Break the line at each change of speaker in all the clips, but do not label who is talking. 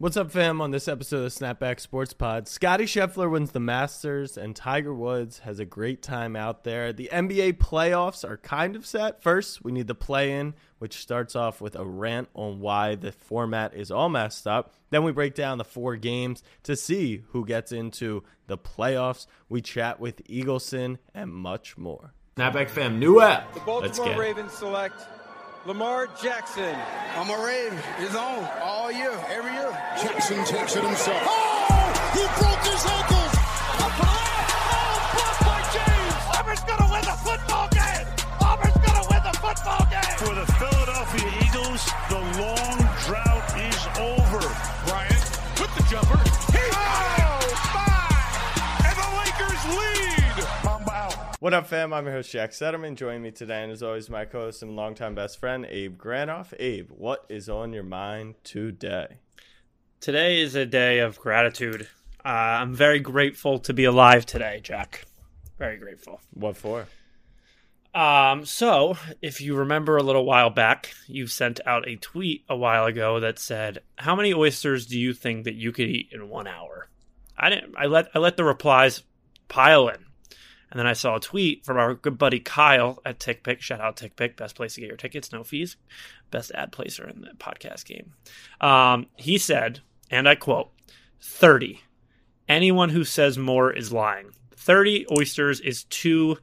What's up, fam? On this episode of Snapback Sports Pod, Scotty Scheffler wins the Masters, and Tiger Woods has a great time out there. The NBA playoffs are kind of set. First, we need the play in, which starts off with a rant on why the format is all messed up. Then we break down the four games to see who gets into the playoffs. We chat with Eagleson and much more. Snapback fam, new app.
The
Let's
Baltimore
get.
Ravens select Lamar Jackson.
I'm a Raven. It's on all year, every year.
Jackson takes it himself.
Oh, he broke his ankles.
What up, fam? I'm your host, Jack Settleman. Joining me today, and as always, my co host and longtime best friend, Abe Granoff. Abe, what is on your mind today?
Today is a day of gratitude. Uh, I'm very grateful to be alive today, Jack. Very grateful.
What for?
Um, so, if you remember a little while back, you sent out a tweet a while ago that said, "How many oysters do you think that you could eat in one hour?" I didn't. I let I let the replies pile in, and then I saw a tweet from our good buddy Kyle at TickPick. Shout out TickPick, best place to get your tickets, no fees, best ad placer in the podcast game. Um, he said, and I quote, 30. Anyone who says more is lying. 30 oysters is two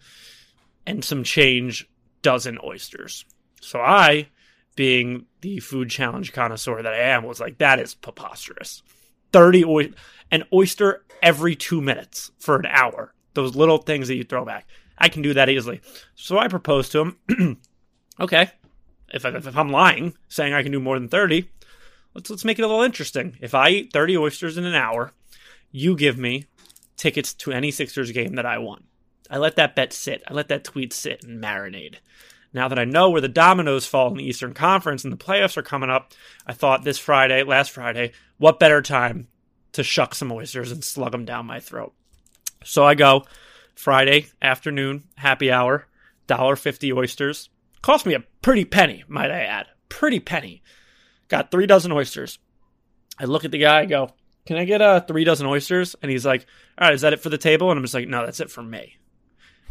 and some change dozen oysters. So I, being the food challenge connoisseur that I am, was like, that is preposterous. 30 oy- an oyster every two minutes for an hour. Those little things that you throw back. I can do that easily. So I proposed to him, okay, if, I, if I'm lying, saying I can do more than 30, let's let's make it a little interesting. If I eat 30 oysters in an hour, you give me tickets to any Sixers game that I want. I let that bet sit. I let that tweet sit and marinate. Now that I know where the dominoes fall in the Eastern Conference and the playoffs are coming up, I thought this Friday, last Friday, what better time to shuck some oysters and slug them down my throat. So I go Friday afternoon, happy hour, $1.50 oysters. Cost me a pretty penny, might I add. Pretty penny. Got three dozen oysters. I look at the guy, I go, Can I get uh, three dozen oysters? And he's like, All right, is that it for the table? And I'm just like, No, that's it for me.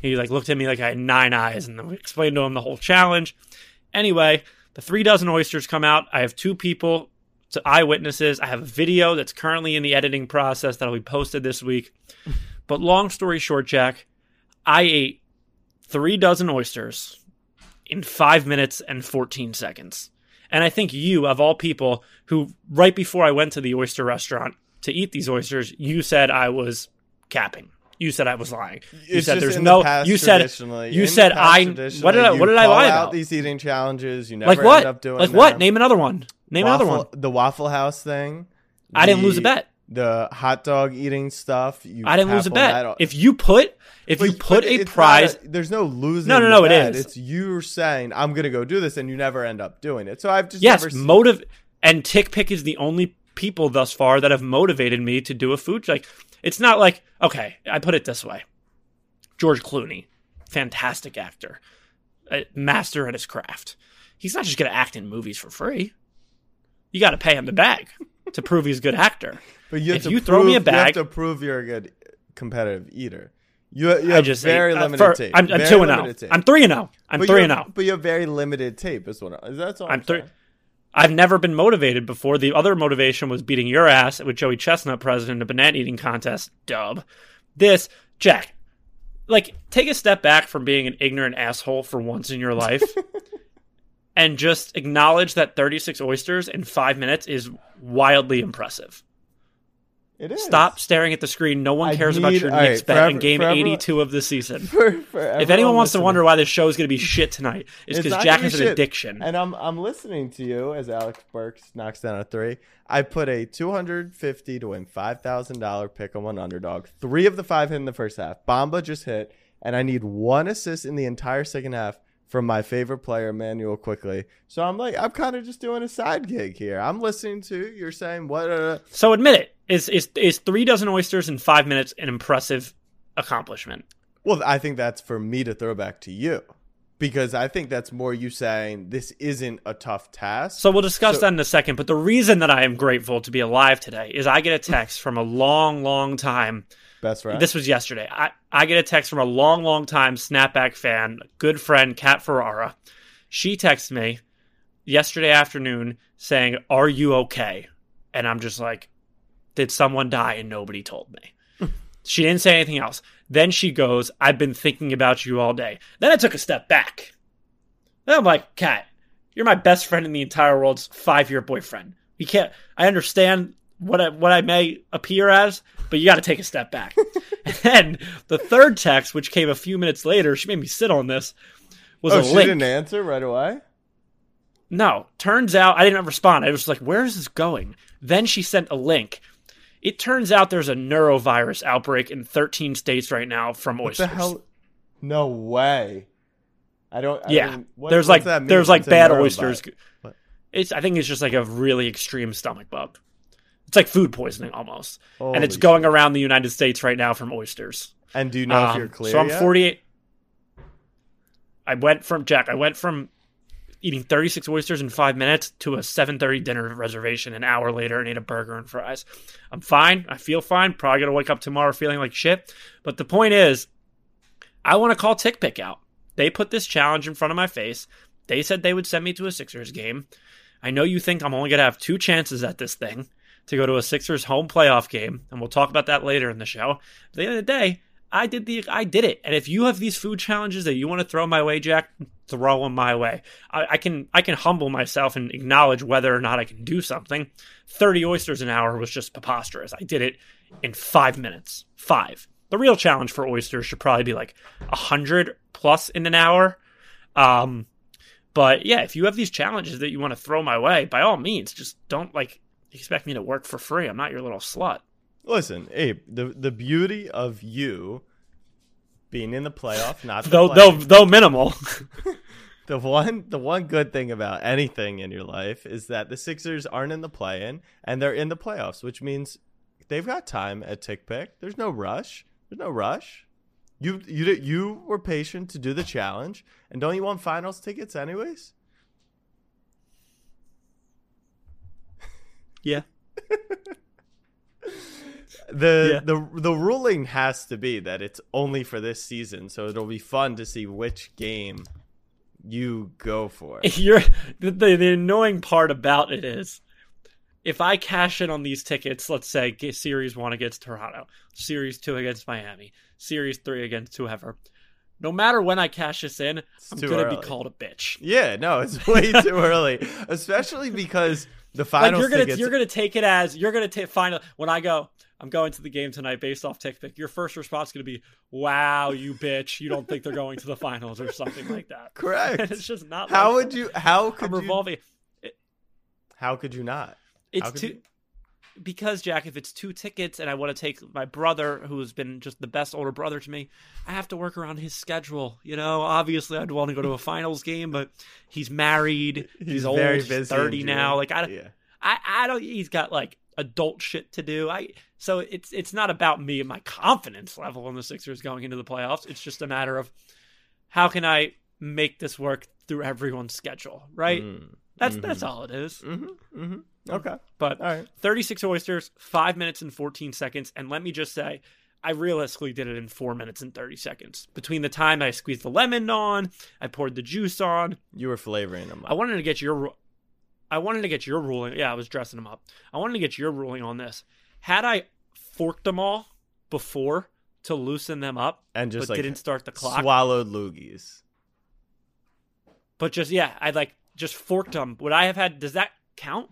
He like looked at me like I had nine eyes and then we explained to him the whole challenge. Anyway, the three dozen oysters come out. I have two people to eyewitnesses. I have a video that's currently in the editing process that'll be posted this week. But long story short, Jack, I ate three dozen oysters in five minutes and 14 seconds. And I think you, of all people, who right before I went to the oyster restaurant to eat these oysters, you said I was capping. You said I was lying. You
It's
said there's
in the
no. You said you said I. What did I? What did I lie about?
These eating challenges, you never
like what?
end up doing
like what?
them.
Name another one. Name another one.
The Waffle House thing.
I didn't lose a bet.
The hot dog eating stuff. You
I didn't lose a bet. If you put if you put a prize,
there's no losing.
No, no, no, it is.
It's you saying I'm gonna go do this, and you never end up doing it. So I've just
yes,
never seen-
motive and Tick Pick is the only people thus far that have motivated me to do a food like it's not like okay, I put it this way. George Clooney, fantastic actor, a master at his craft. He's not just going to act in movies for free. You got to pay him the bag to prove he's a good actor.
But you have
if
to
you throw me a
bag, you have to prove you're a good competitive eater. You, you
I
have
just
very
ate- uh,
limited
for-
tape.
I'm, I'm two and zero.
limited tape.
I'm three and zero. I'm
But
three and zero.
But you have very limited tape. Is what is that's all.
I'm
I'm,
three.
saying.
I've never been motivated before. The other motivation was beating your ass with Joey Chestnut, president of banana eating contest. Dub. This, Jack, like, take a step back from being an ignorant asshole for once in your life and just acknowledge that 36 oysters in five minutes is wildly impressive.
It is.
Stop staring at the screen. No one
I
cares about your
right,
Knicks bet
forever-
in game
forever-
82 of the season.
For, for
If anyone wants to wonder why this show is going to be shit tonight, it's because Jack has an addiction.
And I'm I'm listening to you as Alec Burks knocks down a three. I put a 250 to win five thousand dollar pick on one underdog. Three of the five hit in the first half. Bamba just hit, and I need one assist in the entire second half from my favorite player, Immanuel Quickley. So I'm like, I'm kind of just doing a side gig here. I'm listening to you're saying what. Uh,
So admit it. Is is is three dozen oysters in five minutes an impressive accomplishment?
well, I think that's for me to throw back to you. because I think that's more you saying this isn't a tough task.
So we'll discuss
So-
that in a second. But the reason that I am grateful to be alive today is I get a text from a long, long time.
Best friend.
This was yesterday. I, I get a text from a long, long time snapback fan, good friend, Kat Ferrara. She texts me yesterday afternoon saying, Are you okay? And I'm just like, Did someone die and nobody told me? she didn't say anything else. Then she goes, I've been thinking about you all day. Then I took a step back. Then I'm like, Kat, you're my best friend in the entire world's five year boyfriend. We can't, I understand what I, what I may appear as, but you got to take a step back. and then the third text, which came a few minutes later, she made me sit on this, was
oh,
a
she
link.
didn't answer right away.
No, turns out I didn't respond. I was like, where is this going? Then she sent a link. It turns out there's a norovirus outbreak in 13 states right now from
What
oysters.
the hell? No way. I don't. I
Yeah,
mean, what-
there's like there's like bad oysters.
What?
It's I think it's just like a really extreme stomach bug. It's like food poisoning almost, and it's
Holy
going around the United States right now from oysters.
And do you know if
Um,
you're clear?
So I'm
yet?
48. I went from Jack. I went from eating 36 oysters in five minutes to a 7:30 dinner reservation an hour later and ate a burger and fries. I'm fine. I feel fine. Probably gonna wake up tomorrow feeling like shit. But the point is, I want to call TickPick out. They put this challenge in front of my face. They said they would send me to a Sixers game. I know you think I'm only gonna have two chances at this thing to go to a Sixers home playoff game, and we'll talk about that later in the show. At the end of the day, I did the I did it. And if you have these food challenges that you want to throw my way, Jack, throw them my way. I, I can I can humble myself and acknowledge whether or not I can do something. Thirty oysters an hour was just preposterous. I did it in five minutes. Five. The real challenge for oysters should probably be like hundred plus in an hour. Um, but yeah, if you have these challenges that you want to throw my way, by all means, just don't like expect me to work for free. I'm not your little slut.
Listen, Abe. The the beauty of you being in the playoff, not the
Though
play-
though though minimal.
the one the one good thing about anything in your life is that the Sixers aren't in the play-in and they're in the playoffs, which means they've got time at tick pick. There's no rush. There's no rush. You you you were patient to do the challenge, and don't you want finals tickets anyways?
Yeah.
The
Yeah.
the the ruling has to be that it's only for this season, so it'll be fun to see which game you go for.
You're the, the the annoying part about it is if I cash in on these tickets, let's say series one against Toronto, series two against Miami, series three against whoever. No matter when I cash this in, I'm gonna
early.
be called a bitch.
Yeah, no, it's way too early, especially because the
Like
finals
you're gonna
tickets.
you're gonna take it as you're gonna take final when I go. I'm going to the game tonight based off tick pick. Your first response is gonna be, "Wow, you bitch! You don't think they're going to the finals or something like that."
correct.
And it's just not.
how
like
would
that.
you? How
I'm
could you?
revolving.
How could you not?
It's too
you-
because Jack, if it's two tickets and I want to take my brother, who's been just the best older brother to me, I have to work around his schedule. You know, obviously I'd want to go to a finals game, but he's married, he's,
He's
old,
very
he's
busy
thirty now. Like I,
Yeah.
I, I don't. He's got like adult shit to do. I so it's it's not about me and my confidence level in the Sixers going into the playoffs. It's just a matter of how can I make this work through everyone's schedule, right?
Mm.
That's that's all it is.
Mm-hmm. Mm-hmm. Okay.
But
All right.
36 oysters, 5 minutes and 14 seconds. And let me just say, I realistically did it in 4 minutes and 30 seconds. Between the time I squeezed the lemon on, I poured the juice on.
You were flavoring them.
I wanted to get your I wanted to get your ruling. Yeah, I was dressing them up. I wanted to get your ruling on this. Had I forked them all before to loosen them up,
and just
but
like
didn't start the clock,
swallowed loogies.
but just yeah, I like just forked them. Would I have had? Does that count?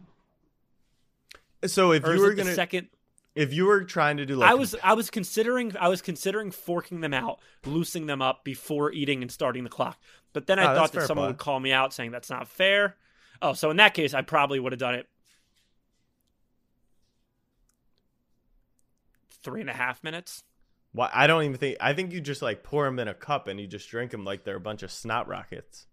So if
Or
you were gonna,
second?
if you were trying to do like,
I was I was considering I was considering forking them out, loosening them up before eating and starting the clock. But then I
Oh,
thought that someone
play.
would call me out saying that's not fair. Oh, so in that case, I probably would have done it three and a half minutes.
Why I don't even think. I think you just like pour them in a cup and you just drink them like they're a bunch of snot rockets.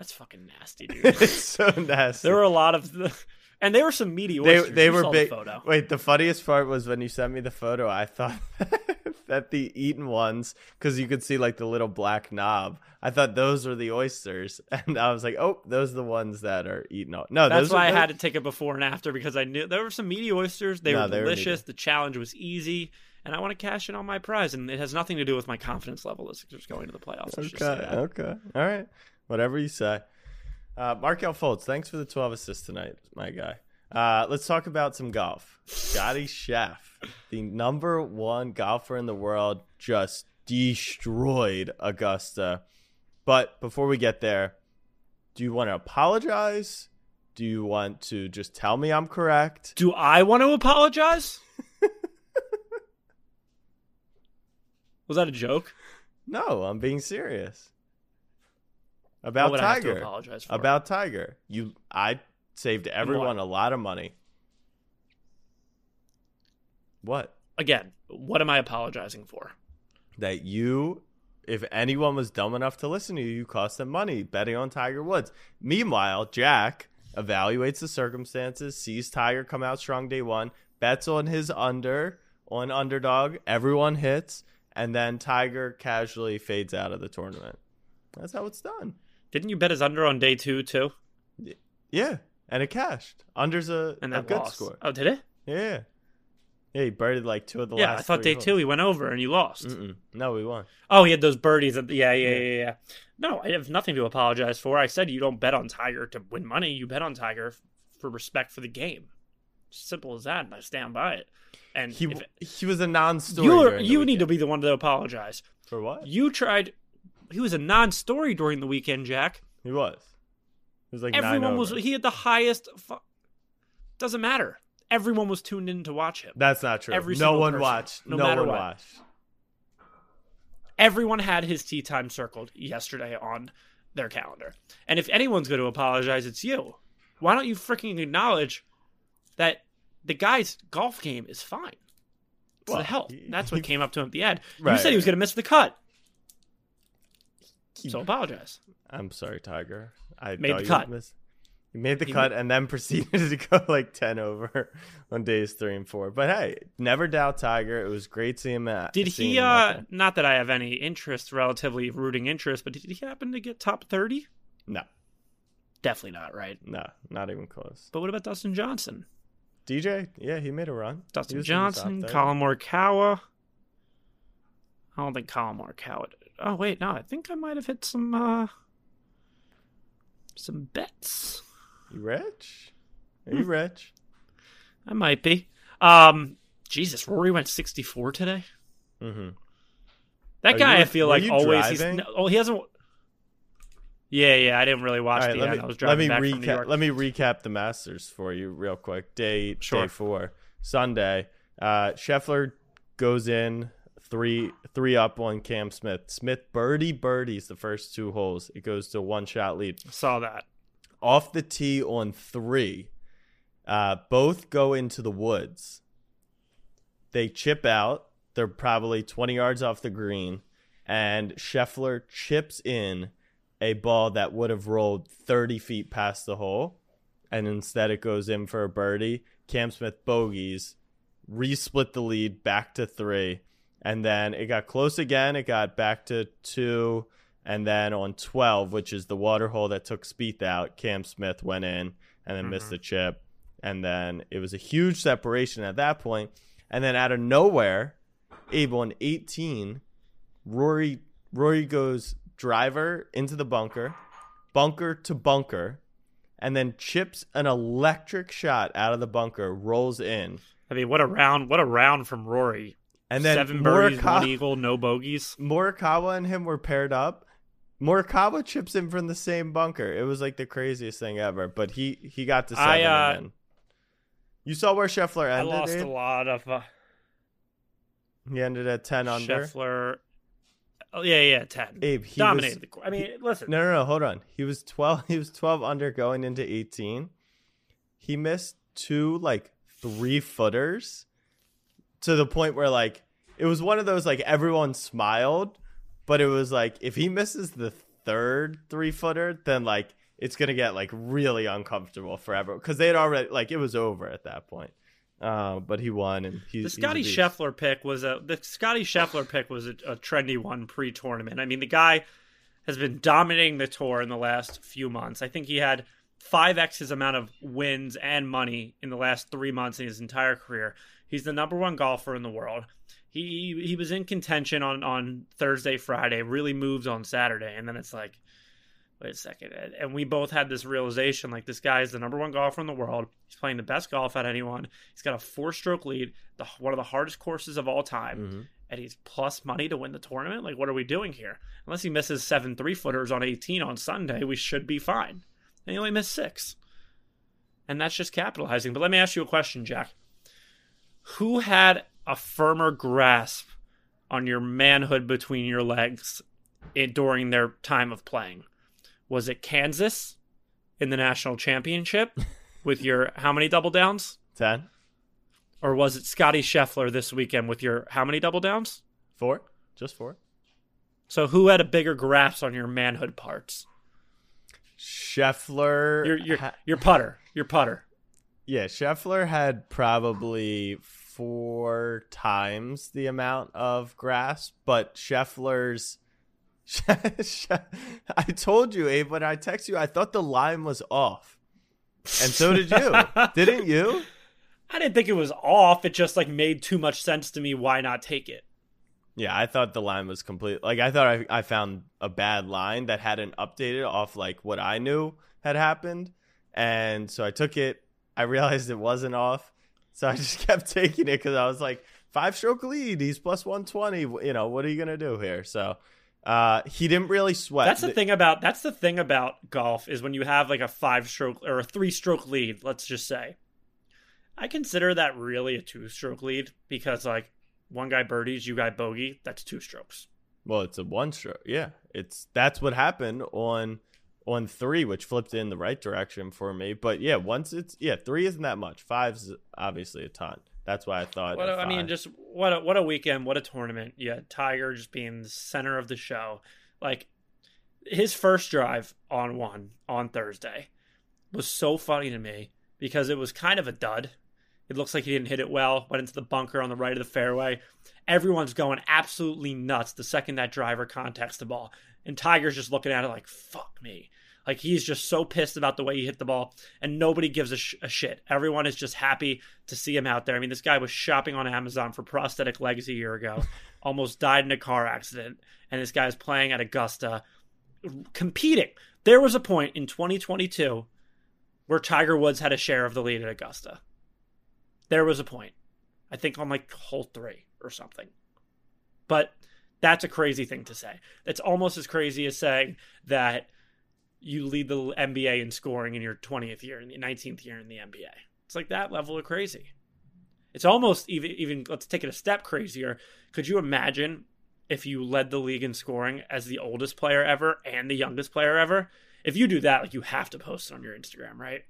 That's fucking nasty, dude.
it's so nasty.
there were a lot of, the, and they were some meaty
they
oysters.
they
You
were
saw the
big.
photo.
Wait, the funniest part was when you sent me the photo. I thought that the eaten ones, because you could see like the little black knob. I thought those were the oysters, and I was like, oh, those are the ones that are eaten. No,
That's why I had to take a before and after because I knew there were some meaty oysters. They
No,
were
they
delicious.
meaty.
the challenge was easy, and I want to cash in on my prize. And it has nothing to do with my confidence level. The Sixers going to the playoffs. Just
Okay,
uh,
okay, all right, whatever you say. Uh, Markelle Fultz, thanks for the 12 assists tonight, my guy. Uh, let's talk about some golf. Scotty Schaff, the number one golfer in the world, just destroyed Augusta. But before we get there, do you want to apologize? Do you want to just tell me I'm correct?
Do I want to apologize? was that a joke?
No, I'm being serious. About
would I have to
Tiger.
apologize for?
About Tiger. You I saved everyone a lot of money. What?
Again, what am I apologizing for?
That you if anyone was dumb enough to listen to you, you cost them money betting on Tiger Woods. Meanwhile, Jack evaluates the circumstances, sees Tiger come out strong day one, bets on his under on underdog, everyone hits, and then Tiger casually fades out of the tournament. That's how it's done.
Didn't you bet his under on day two too?
Yeah, and it cashed. Under's a,
And
a good
lost.
score.
Oh, did it?
Yeah, yeah. He birdied like two of the
yeah,
last.
I thought day two he went over and you lost.
Mm-mm. No, we won.
Oh, he had those birdies. At the, yeah, yeah, yeah, yeah. No, I have nothing to apologize for. I said you don't bet on Tiger to win money. You bet on Tiger for respect for the game. Simple as that, and I stand by it. And
He
if-
he was a non-story.
you you need to be the one to apologize.
for what?
You tried. He was a non-story during the weekend, Jack.
He was. He was like
Everyone was. He had the highest. Fu- doesn't matter. Everyone was tuned in to watch him.
That's not true.
Every
no one
person,
watched.
no
No,
matter
one
what.
watched.
everyone had his tee time circled yesterday on their calendar. And if anyone's going to apologize, it's you. Why don't you freaking acknowledge that the guy's golf game is fine? It's
Well,
the health. That's what came up to him at the end. You said he was going to miss the cut. So apologize.
I'm sorry, Tiger. I
Made the cut.
missed- He made the
He
cut and then proceeded to go like ten over on days three and four. But hey, never doubt Tiger. It was great seeing him. At,
Did he, uh, not that I have any interest, relatively rooting interest, but did he happen to get top 30?
No,
Definitely not, right?
no, not even close.
But what about Dustin Johnson?
DJ, yeah, he made a run.
Dustin
was in the top
Johnson,
30.
Collin Morikawa. I don't think Collin Morikawa. Oh wait, no, I think I might have hit some uh some bets.
You rich? Are
Hmm.
you rich?
I might be. Um, Jesus, Rory went sixty four today.
Mm-hmm.
That
Are
guy,
you-
I feel like always. He's,
driving?
no, oh, he hasn't. Yeah, yeah, I didn't really watch
right,
the
let
end.
me
I was
let me
driving back
recap. Let me recap the Masters for you real quick. Day
Sure.
day four, Sunday. Uh, Scheffler goes in three three up on Cam Smith. Smith birdie birdies the first two holes. It goes to one shot lead.
Saw that.
Off the tee on three, uh, both go into the woods. They chip out. They're probably twenty yards off the green, and Scheffler chips in a ball that would have rolled 30 feet past the hole, and instead it goes in for a birdie. Cam Smith bogeys, resplit the lead back to three, and then it got close again. It got back to two, and then on 12, which is the water hole that took Spieth out, Cam Smith went in and then missed mm-hmm. the chip, and then it was a huge separation at that point. And then out of nowhere, Abe on 18, Rory Rory goes driver into the bunker, bunker to bunker, and then chips an electric shot out of the bunker, rolls in,
I mean, what a round! What a round from Rory.
And then
Seven birdies,
Morikawa,
one eagle, no bogeys.
Morikawa and him were paired up. Morikawa chips in from the same bunker. It was like the craziest thing ever. But he he got to seven
I, uh.
You saw where Scheffler ended.
I
lost
a lot of uh,
He ended at ten under.
Scheffler. Oh yeah, yeah, ten.
Abe, he
dominated
was-
the. I mean, listen.
No, no, no. Hold on. He was twelve. He was twelve under going into eighteen. He missed two like three footers to the point where like it was one of those like everyone smiled, but it was like if he misses the third three footer, then like it's gonna get like really uncomfortable forever because they had already like it was over at that point. uh, but he won, and he's
The Scotty. Scheffler pick was a the Scotty Scheffler pick was a, a trendy one pre-tournament. I mean, the guy has been dominating the tour in the last few months. I think he had five x his amount of wins and money in the last three months in his entire career. He's the number one golfer in the world. He he was in contention on on Thursday, Friday. Really moved on Saturday, and then it's like, wait a second. And- we both had this realization: like this guy is the number one golfer in the world. He's playing the best golf at anyone. He's got a four-stroke lead, the one of the hardest courses of all time,
Mm-hmm.
and he's plus money to win the tournament. Like, what are we doing here? Unless he misses seven three-footers on 18 on Sunday, we should be fine. And he only missed six, and that's just capitalizing. But let me ask you a question, Jack. Who had a firmer grasp on your manhood between your legs in, during their time of playing? Was it Kansas in the national championship with your how many double downs?
ten,
Or was it Scotty Scheffler this weekend with your how many double downs?
four, just four.
So who had a bigger grasp on your manhood parts?
Scheffler,
Your your your putter, your putter.
Yeah, Scheffler had probably four times the amount of grasp, but Scheffler's. I told you, Abe, when I text you, I thought the line was off, and so did you. Didn't you?
I didn't think it was off. It just like made too much sense to me. Why not take it?
Yeah, I thought the line was complete. Like I thought I, I found a bad line that hadn't updated off like what I knew had happened, and so I took it. I realized it wasn't off, so I just kept taking it because I was like five stroke lead. He's plus one twenty. You know what are you gonna do here? So uh, he didn't really sweat.
That's the
The-
thing about that's the thing about golf is when you have like a five stroke or a three stroke lead, let's just say. I consider that really a two stroke lead because like one guy birdies, you guy bogey, that's two strokes.
Well, it's a one stroke. Yeah, it's that's what happened on on three, which flipped in the right direction for me. But yeah, once it's yeah, three isn't that much. Five's obviously a ton. That's why I thought.
What a, I mean, just what a, what a weekend, what a tournament. Yeah, Tiger just being the center of the show. Like his first drive on one on Thursday was so funny to me because it was kind of a dud. It looks like he didn't hit it well. Went into the bunker on the right of the fairway. Everyone's going absolutely nuts the second that driver contacts the ball, and Tiger's just looking at it like "fuck me." Like he's just so pissed about the way he hit the ball, and nobody gives a, sh- a shit. Everyone is just happy to see him out there. I mean, this guy was shopping on Amazon for prosthetic legs a year ago, almost died in a car accident, and this guy's playing at Augusta, competing. There was a point in 2022 where Tiger Woods had a share of the lead at Augusta. There was a point, I think on like hole three or something. But that's a crazy thing to say. That's almost as crazy as saying that you lead the NBA in scoring in your 20th year, in the 19th year in the NBA. It's like that level of crazy. It's almost even even let's take it a step crazier. Could you imagine if you led the league in scoring as the oldest player ever and the youngest player ever? If you do that, like you have to post it on your Instagram, right?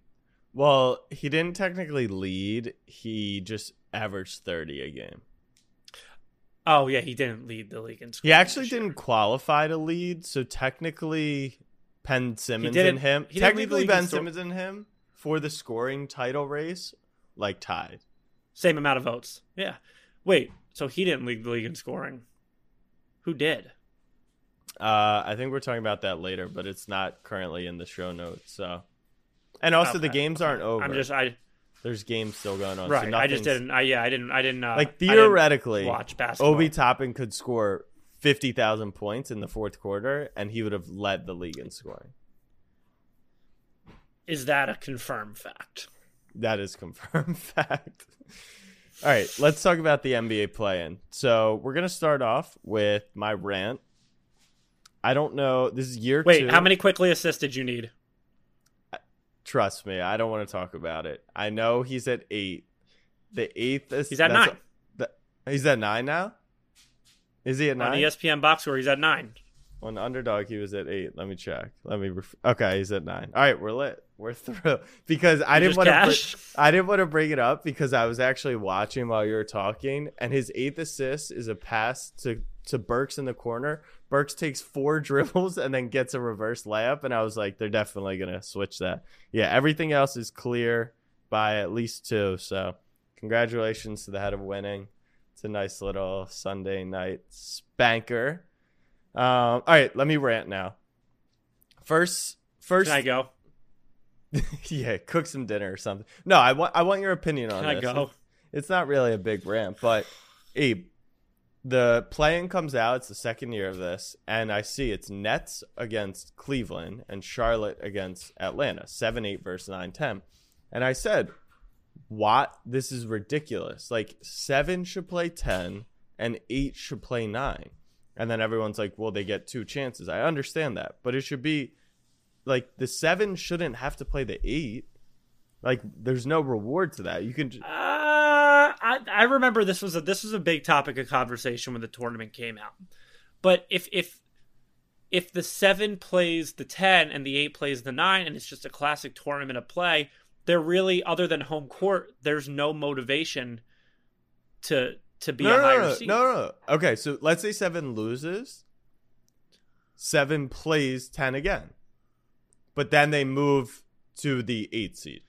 Well, he didn't technically lead. He just averaged 30 a game.
Oh yeah, he didn't lead the league in scoring.
He actually
year.
didn't qualify to lead, so technically Ben Simmons and him,
he didn't lead the
technically Ben Simmons and him for the scoring title race, like tied.
Same amount of votes. Yeah. Wait, so he didn't lead the league in scoring. Who did?
Uh, I think we're talking about that later, but it's not currently in the show notes. So, and also the games aren't over.
I'm just I
There's games still going on. so
right. I just didn't. I yeah. I didn't. I didn't. Uh,
like
I didn't
theoretically
watch basketball.
Obi Toppin could score fifty thousand points in the fourth quarter, and he would have led the league in scoring.
Is that a confirmed fact?
That is confirmed fact. All right, let's talk about the NBA play-in. So we're gonna start off with my rant. I don't know. This is year
Wait,
two.
how many quickly assists did you need?
Trust me, I don't want to talk about it. I know he's at eight. The eighth is
He's at nine.
the- he's at nine now. Is he at nine? On?
ESPN box score, he's at nine.
On underdog, he was at eight. Let me check. Let me. Ref- okay, he's at nine. All right, we're lit. We're through because I
You
didn't want to.
cashed?
I didn't want to bring it up because I was actually watching while you were talking, and his eighth assist is a pass to to Burks in the corner. Burks takes four dribbles and then gets a reverse layup, and I was like, they're definitely gonna switch that. Yeah, everything else is clear by at least two. So Congratulations to the head of winning. It's a nice little Sunday night spanker. Um, all right, let me rant now. First, first,
Can I go?
yeah, cook some dinner or something. No, I want I want your opinion on
Can I
this.
go?
It's, it's not really a big rant, but Abe, the play-in comes out. It's the second year of this, and I see it's Nets against Cleveland and Charlotte against Atlanta, seven eight versus nine ten, and I said, "What? This is ridiculous! Like seven should play ten, and eight should play nine. And then everyone's like, "Well, they get two chances." I understand that, but it should be like the seven shouldn't have to play the eight. Like, there's no reward to that. You can.
Uh, I I remember this was a this was a big topic of conversation when the tournament came out. But if if if the seven plays the ten and the eight plays the nine, and it's just a classic tournament of play, there really, other than home court, there's no motivation to to be
no,
a
no,
higher
no,
seed.
no, no, no. Okay, so let's say seven loses. Seven plays ten again, but then they move to the eight seed.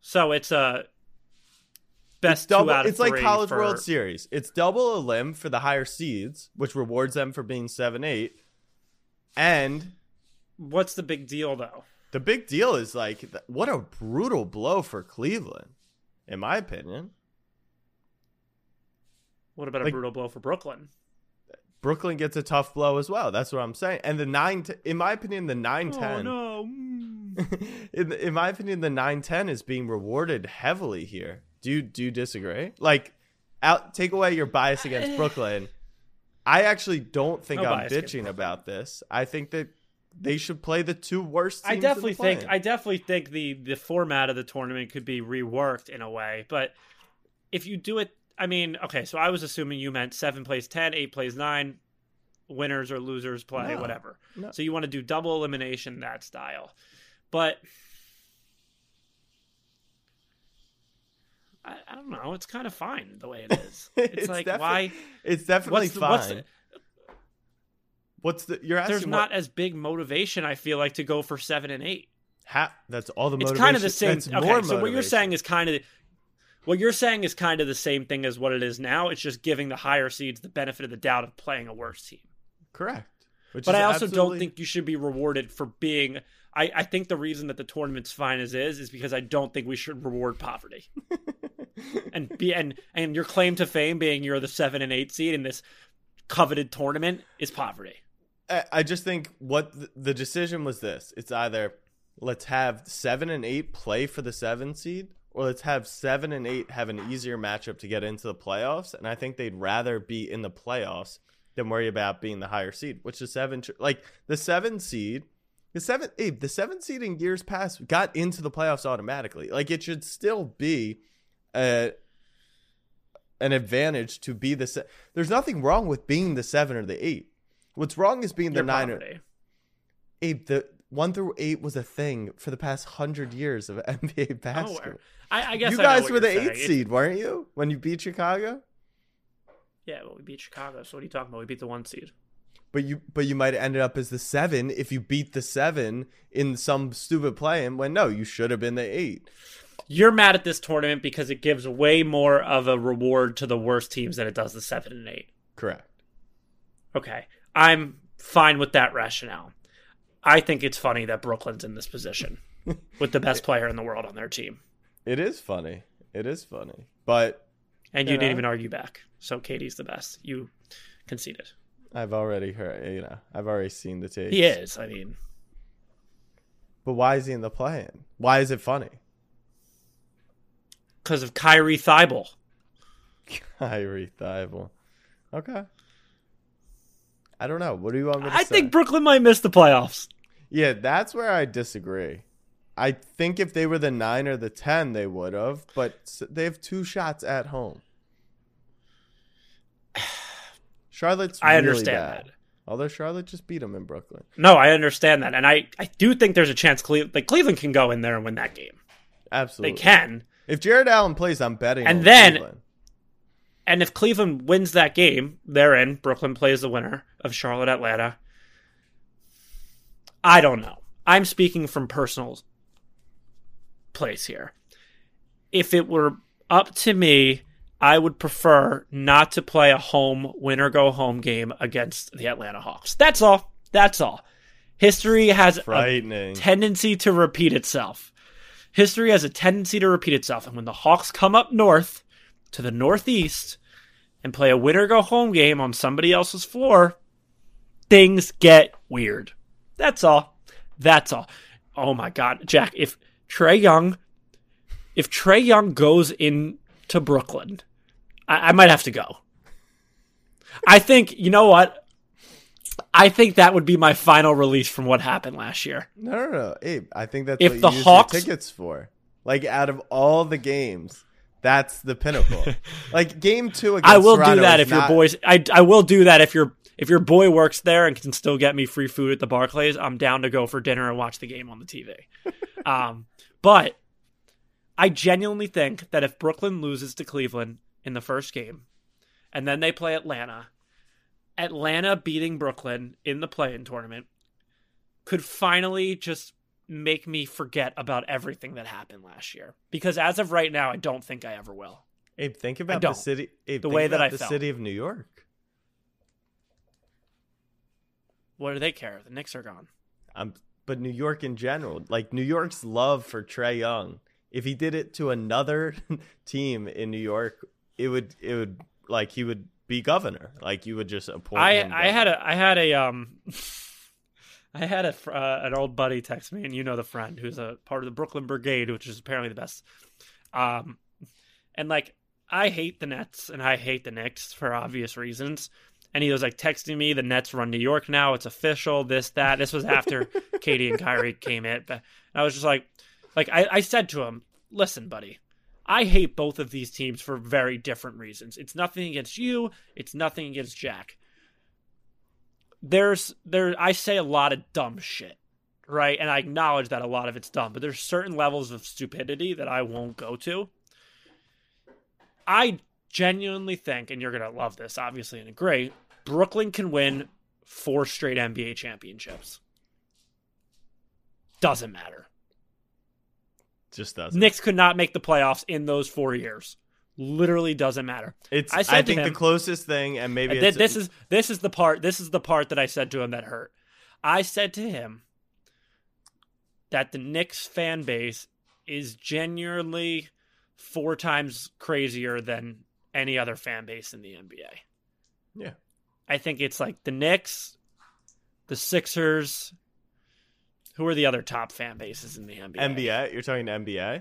So it's a best
it's double,
two out of
it's like college
for-
world series it's double a limb for the higher seeds which rewards them for being 7-8 and
What's the big deal though?
the big deal is like what a brutal blow for cleveland in my opinion
What about a brutal blow for Brooklyn?
brooklyn gets a tough blow as well that's what i'm saying and the 9 t- in my opinion the 9-10
Oh no. Mm.
in, in my opinion the 9-10 is being rewarded heavily here do you do you disagree like out take away your bias against brooklyn i actually don't think
No
i'm bitching about this i think that they should play the two worst teams
I definitely think. I definitely think the the format of the tournament could be reworked in a way, but if you do it, I mean, okay, so I was assuming you meant seven plays ten, eight plays nine, winners or losers play,
No,
whatever.
no.
So you want to do double elimination that style, but I, I don't know. It's kind of fine the way it is. It's, like
defi-
why?
it's definitely
What's the,
fine
what's the,
what's the you're asking
there's
what-
not as big motivation. I feel like to go for seven and eight.
ha- that's all the
it's kind of the same.
that's
Okay, so what you're saying is kind of what you're saying is kind of the same thing as what it is now. It's just giving the higher seeds the benefit of the doubt of playing a worse team.
correct Which
But I also don't think you should be rewarded for being. I, I think the reason that the tournament's fine as is is because I don't think we should reward poverty. and be and and your claim to fame being you're the seven and eight seed in this coveted tournament is poverty.
I I just think what th- the decision was this: it's either let's have seven and eight play for the seven seed, let's have seven and eight have an easier matchup to get into the playoffs. And I think they'd rather be in the playoffs than worry about being the higher seed, which the seven, like the seven seed, the seven, Abe, the seven seed in years past got into the playoffs automatically. Like it should still be a an advantage to be the. Se- There's nothing wrong with being the seven or the eight. What's wrong is being the
Your
nine or eight. The one through eight was a thing for the past hundred years of NBA
Oh,
basketball.
I, I guess
you
I
guys were the eight
saying.
seed, weren't you? When you beat Chicago,
Yeah, well, we beat Chicago. So what are you talking about? We beat the one seed.
but you but you might have ended up as the seven if you beat the seven in some stupid play. And when no, you should have been the eight.
You're mad at this tournament because it gives way more of a reward to the worst teams than it does the seven and eight.
Correct.
Okay, I'm fine with that rationale. I think it's funny that Brooklyn's in this position with the best player in the world on their team,
It is funny. It is funny, but
and you
You
didn't even argue back. So Katie's the best. You conceded.
I've already heard. You know, I've already seen the tape.
He is. I mean,
But why is he in the play-in? Why is it funny?
because of Kyrie Thibault.
Kyrie Thibault. Okay. I don't know. What do you want me to say?
I
say?
think Brooklyn might miss the playoffs.
Yeah, that's where I disagree. I think if they were the nine or the ten, they would have, but they have two shots at home. Charlotte's
I
really
understand
bad.
that.
Although Charlotte just beat them in Brooklyn.
No, I understand that, and I, I do think there's a chance Cleveland, like Cleveland can go in there and win that game.
Absolutely.
They can,
If Jarrett Allen plays, I'm betting.
And
on
then-
Cleveland.
And if Cleveland wins that game, they're in. Brooklyn plays the winner of Charlotte Atlanta. I don't know. I'm speaking from personal place here. if it were up to me, I would prefer not to play a home win or go home game against the Atlanta Hawks. That's all. That's all. History has a tendency to repeat itself. History has a tendency to repeat itself. And when the Hawks come up north to the northeast and play a win or go home game on somebody else's floor, things get weird. That's all. That's all. Oh my God, Jack, if Trae Young, if Trae Young goes into Brooklyn, I, I might have to go. I think, you know what? I think that would be my final release from what happened last year.
No, no, no. Abe, I think that's
If
what
the
you
Hawks-
tickets for. Like out of all the games, that's the pinnacle. like game two against
I will do
Toronto
that
is
if your boys. I I will do that if your if your boy works there and can still get me free food at the Barclays. I'm down to go for dinner and watch the game on the TV. um, but I genuinely think that if Brooklyn loses to Cleveland in the first game, and then they play Atlanta, Atlanta beating Brooklyn in the play-in tournament could finally just make me forget about everything that happened last year. Because as of right now, I don't think I ever will.
Abe, think about the city. Abe,
The way that I
the
felt.
city of New York.
What do they care? The Knicks are gone.
Um, but New York in general, like New York's love for Trae Young. If he did it to another team in New York, it would it would like he would be governor. Like you would just appoint.
I I had a I had a um I had a fr- uh, an old buddy text me, and you know the friend who's a part of the Brooklyn Brigade, which is apparently the best. Um, and like I hate the Nets and I hate the Knicks for obvious reasons. And he was like texting me, the Nets run New York now. It's official. This that. This was after Katie and Kyrie came in, but I was just like, like I, I said to him, listen, buddy, I hate both of these teams for very different reasons. It's nothing against you. It's nothing against Jack. There's there I say a lot of dumb shit, right? And I acknowledge that a lot of it's dumb, but there's certain levels of stupidity that I won't go to. I genuinely think, and you're gonna love this, obviously, and agree, Brooklyn can win four straight NBA championships. Doesn't matter.
just doesn't.
Knicks could not make the playoffs in those four years. Literally doesn't matter.
It's
I
I, think the closest thing, and maybe
th-
it's,
this is this is the part this is the part that I said to him that hurt. I said to him that the Knicks fan base is genuinely four times crazier than any other fan base in the NBA.
yeah.
I think it's like the Knicks, the Sixers. Who are the other top fan bases in the NBA?
NBA. You're talking NBA.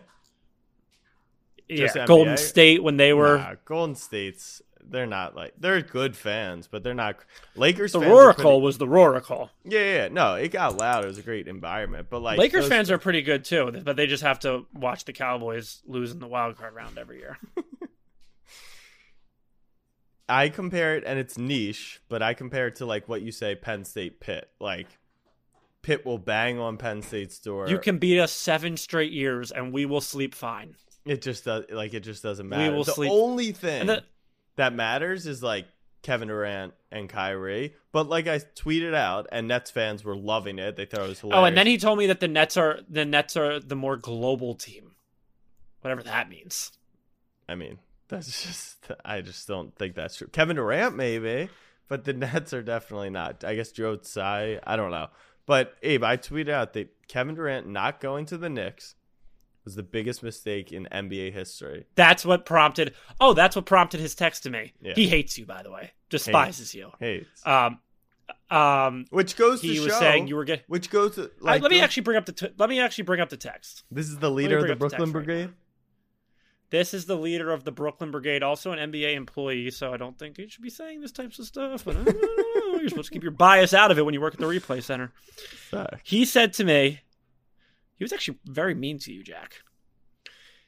Yeah,
just
Golden
NBA?
State when they were
Nah, Golden State's. They're not like they're good fans, but they're not. Lakers.
the Roaracle
pretty-
was the Roaracle.
Yeah, yeah, yeah. No, it got loud. It was a great environment, but like
Lakers
those-
fans are pretty good too, but they just have to watch the Cowboys lose in the wild card round every year.
I compare it, and it's niche, but I compare it to like what you say, Penn State, Pitt. Like Pitt will bang on Penn State's door.
You can beat us seven straight years, and we will sleep fine.
It just does. Like it just doesn't matter.
will
the
sleep-
only thing
the,
that matters is like Kevin Durant and Kyrie. But like I tweeted out, and Nets fans were loving it. They thought it was hilarious.
oh, and then he told me that the Nets are the Nets are the more global team, whatever that means.
I mean, that's just. I just don't think that's true. Kevin Durant, maybe, but the Nets are definitely not. I guess Joe Tsai. I don't know. But Abe, I tweeted out that Kevin Durant not going to the Knicks was the biggest mistake in NBA history.
That's what prompted. Oh, that's what prompted his text to me.
Yeah.
He hates you, by the way. Despises you.
Hey,
Um, um,
which goes to
he was
show-
saying you were getting.
Which goes to
I-
like.
let me
goes-
actually bring up the. T- let me actually bring up the text.
This is the leader of the
up the
Brooklyn
right
Brigade.
This is the leader of the Brooklyn Brigade, also an NBA employee, so I don't think he should be saying this types of stuff. But I don't know. you're supposed to keep your bias out of it when you work at the replay center. He said to me, he was actually very mean to you, Jack.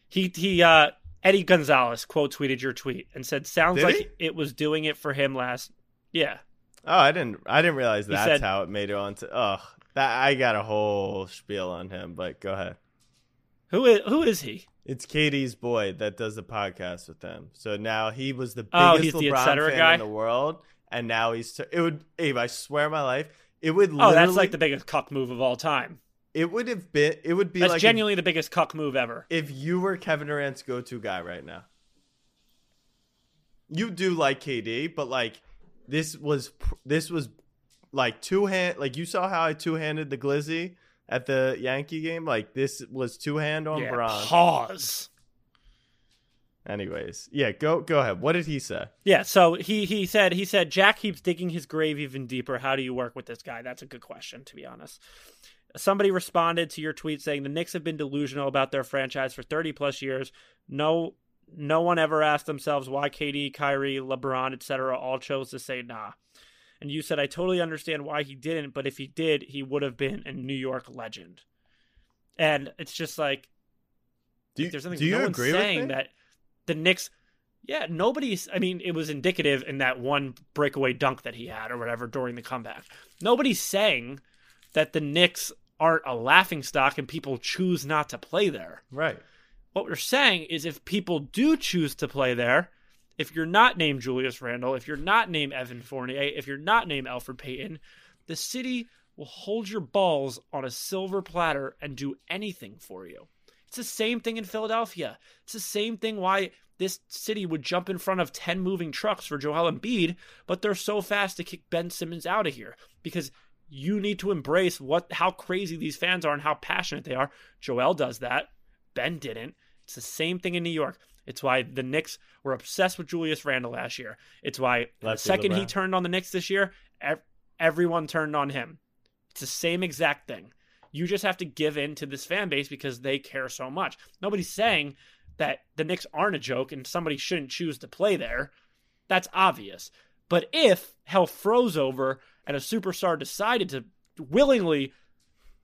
He he uh Eddie Gonzalez quote tweeted your tweet and said, "Sounds
Did
like
he?
it was doing it for him last." Yeah,
Oh, I didn't. I didn't realize
He
that's
said-
how it made it onto. Oh, that I got a whole spiel on him. But go ahead.
who is who is he?
It's Katie's boy that does the podcast with them. So now he was the
Oh,
biggest
he's the
LeBron fan
guy?
in the world, and now he's. It would, Abe. I swear, my life, it would.
Oh, that's like the biggest cuck move of all time.
It would have been. It would be
That's
like
genuinely the biggest cuck move ever.
if, if you were Kevin Durant's go-to guy right now. You do like KD, but like this was this was like two hand. Like you saw how I two handed the Glizzy at the Yankee game. Like this was two hand on
Yeah,
Braun.
pause.
Anyways, yeah, go go ahead. What did he say?
Yeah, so he he said he said Jack keeps digging his grave even deeper. How do you work with this guy? That's a good question, to be honest. Somebody responded to your tweet saying the Knicks have been delusional about their franchise for 30 plus years. No no one ever asked themselves why KD, Kyrie, LeBron, etc. all chose to say nah. And you said I totally understand why he didn't, but if he did, he would have been a New York legend. And it's just like
Do you,
there's something
do you
no one's
agree
saying
with me?
that the Knicks yeah, nobody's I mean, it was indicative in that one breakaway dunk that he had or whatever during the comeback. Nobody's saying that the Knicks aren't a laughing stock and people choose not to play there.
right.
What we're saying is if people do choose to play there, if you're not named Julius Randle, if you're not named Evan Fournier, if you're not named Elfrid Payton, the city will hold your balls on a silver platter and do anything for you. It's the same thing in Philadelphia. It's the same thing why this city would jump in front of 10 moving trucks for Joel Embiid, but they're so fast to kick Ben Simmons out of here because you need to embrace what how crazy these fans are and how passionate they are. Joel does that. Ben didn't. It's the same thing in New York. It's why the Knicks were obsessed with Julius Randle last year. It's why the second he turned on the Knicks this year, ev- everyone turned on him. It's the same exact thing. You just have to give in to this fan base because they care so much. Nobody's saying that the Knicks aren't a joke and somebody shouldn't choose to play there. That's obvious. But if hell froze over and a superstar decided to willingly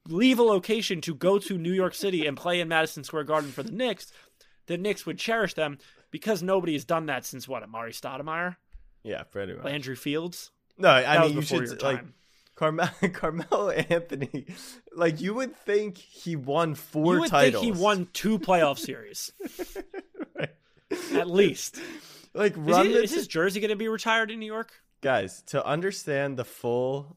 leave a location to go to New York City and play in Madison Square Garden for the Knicks, the Knicks would cherish them because nobody has done that since what, Amar'e Stoudemire?
Yeah, pretty much.
Landry Fields?
No, I
That
mean you should like
time.
Carmelo, Anthony. Like you would think he won four
you would
titles.
think he won two playoff series. At least.
Like
Is, he- is his jersey going to be retired in New York?
Guys to understand the full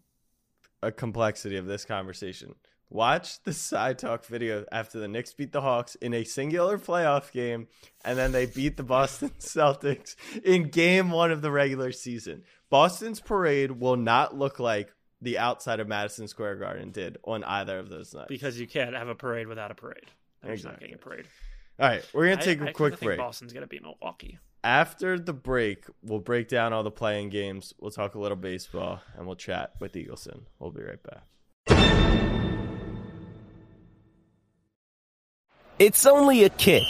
uh, complexity of this conversation. Watch the side talk video after the Knicks beat the Hawks in a singular playoff game, and then they beat the Boston Celtics in game one of the regular season. Boston's parade will not look like the outside of Madison Square Garden did on either of those nights.
Because you can't have a parade without a parade. There's not getting a parade.
All right, we're gonna take
I
a
kinda
quick
think
break.
Boston's going to be Milwaukee.
After the break, we'll break down all the playing games. We'll talk a little baseball, and we'll chat with Eagleson. We'll be right back.
It's only a kick,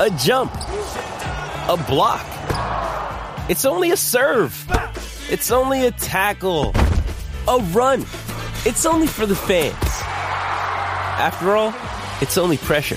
a jump, a block. It's only a serve. It's only a tackle, a run. It's only for the fans. After all, it's only pressure.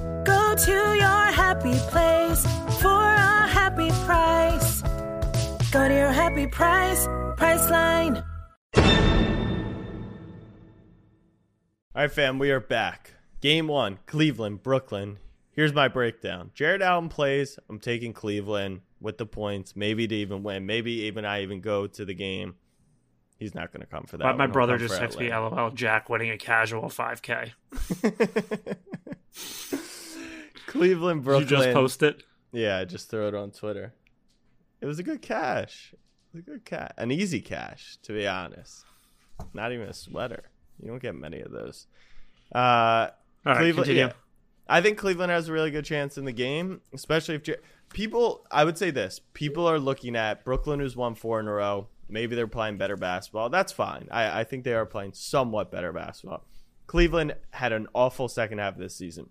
Go to your happy place for a happy price. Go to your happy price, Priceline.
All right, fam, we are back. Game one, Cleveland, Brooklyn. Here's my breakdown. Jarrett Allen plays. I'm taking Cleveland with the points, maybe to even win. Maybe even I even go to the game. He's not going to come for that.
My, my
one.
Brother just
for
texted me,
Atlanta.
LOL, Jack winning a casual 5K.
Cleveland,
Did
Brooklyn.
you just post it?
Yeah, I just throw it on Twitter. It was a good cash. A good cash. An easy cash, to be honest. Not even a sweater. You don't get many of those. Uh,
All right,
Cleveland,
continue.
yeah. I think Cleveland has a really good chance in the game, especially if people. I would say this: people are looking at Brooklyn, who's won four in a row. Maybe they're playing better basketball. That's fine. I, I think they are playing somewhat better basketball. Cleveland had an awful second half of this season.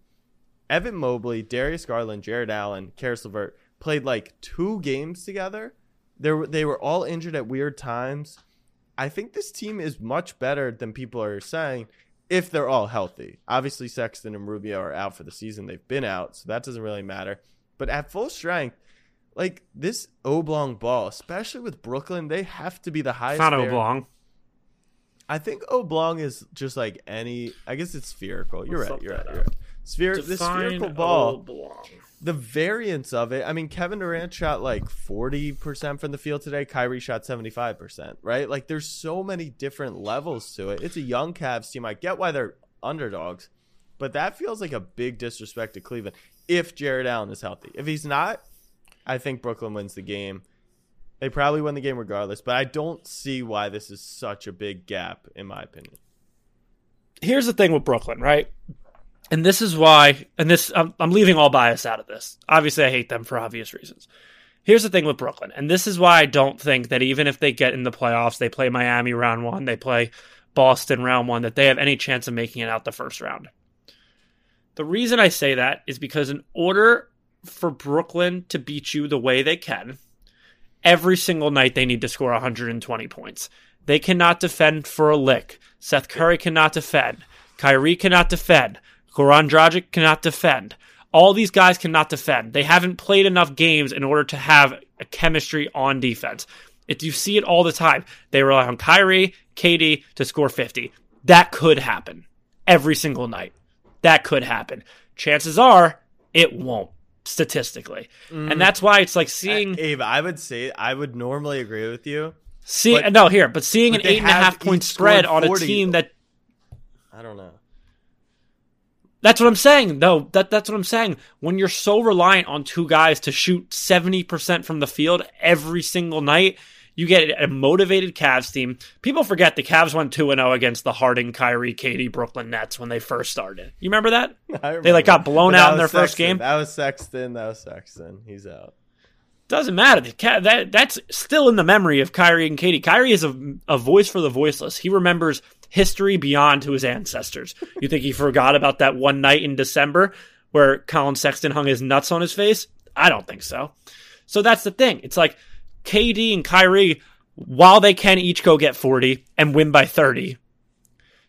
Evan Mobley, Darius Garland, Jarrett Allen, Caris LeVert played like two games together. They were, they were all injured at weird times. I think this team is much better than people are saying if they're all healthy. Obviously, Sexton and Rubio are out for the season. They've been out, so that doesn't really matter. But at full strength, like this oblong ball, especially with Brooklyn, they have to be the highest.
It's not
var-
oblong.
I think oblong is just like any. I guess it's spherical. You're
Let's
right. You're right. You're right. Sphere, the
Define
spherical ball the variance of it. I mean, Kevin Durant shot like 40% from the field today. Kyrie shot 75%, right? Like there's so many different levels to it. It's a young Cavs team. I get why they're underdogs, but that feels like a big disrespect to Cleveland if Jarrett Allen is healthy. If he's not, I think Brooklyn wins the game. They probably win the game regardless, but I don't see why this is such a big gap, in my opinion.
here's the thing with Brooklyn, right? And this is why, and this I'm, I'm leaving all bias out of this. Obviously, I hate them for obvious reasons. Here's the thing with Brooklyn, and this is why I don't think that even if they get in the playoffs, they play Miami round one, they play Boston round one, that they have any chance of making it out the first round. The reason I say that is because in order for Brooklyn to beat you the way they can, every single night they need to score 120 points. They cannot defend for a lick. Seth Curry cannot defend. Kyrie cannot defend. Goran Dragic cannot defend. All these guys cannot defend. They haven't played enough games in order to have a chemistry on defense. If you see it all the time, they rely on Kyrie, KD to score 50. That could happen every single night. That could happen. Chances are it won't statistically. And mm. that's why it's like seeing
Abe, I would say I would normally agree with you.
See,
But-
no, here, but seeing
but
an eight and a half point spread on a team that
I don't know.
That's what I'm saying. though. that that's what I'm saying. When you're so reliant on two guys to shoot 70% from the field every single night, you get a motivated Cavs team. People forget the Cavs went 2 0 against the Harden, Kyrie, KD, Brooklyn Nets when they first started. You remember that?
I
They like got blown
But
out in their
was
first game.
That was Sexton. That was Sexton. He's out.
Doesn't matter. The Ca- that that's still in the memory of Kyrie and KD. Kyrie is a, a voice for the voiceless. He remembers history beyond to his ancestors. You think he forgot about that one night in December where Collin Sexton hung his nuts on his face? I don't think so. So that's the thing. It's like KD and Kyrie, while they can each go get 40 and win by 30,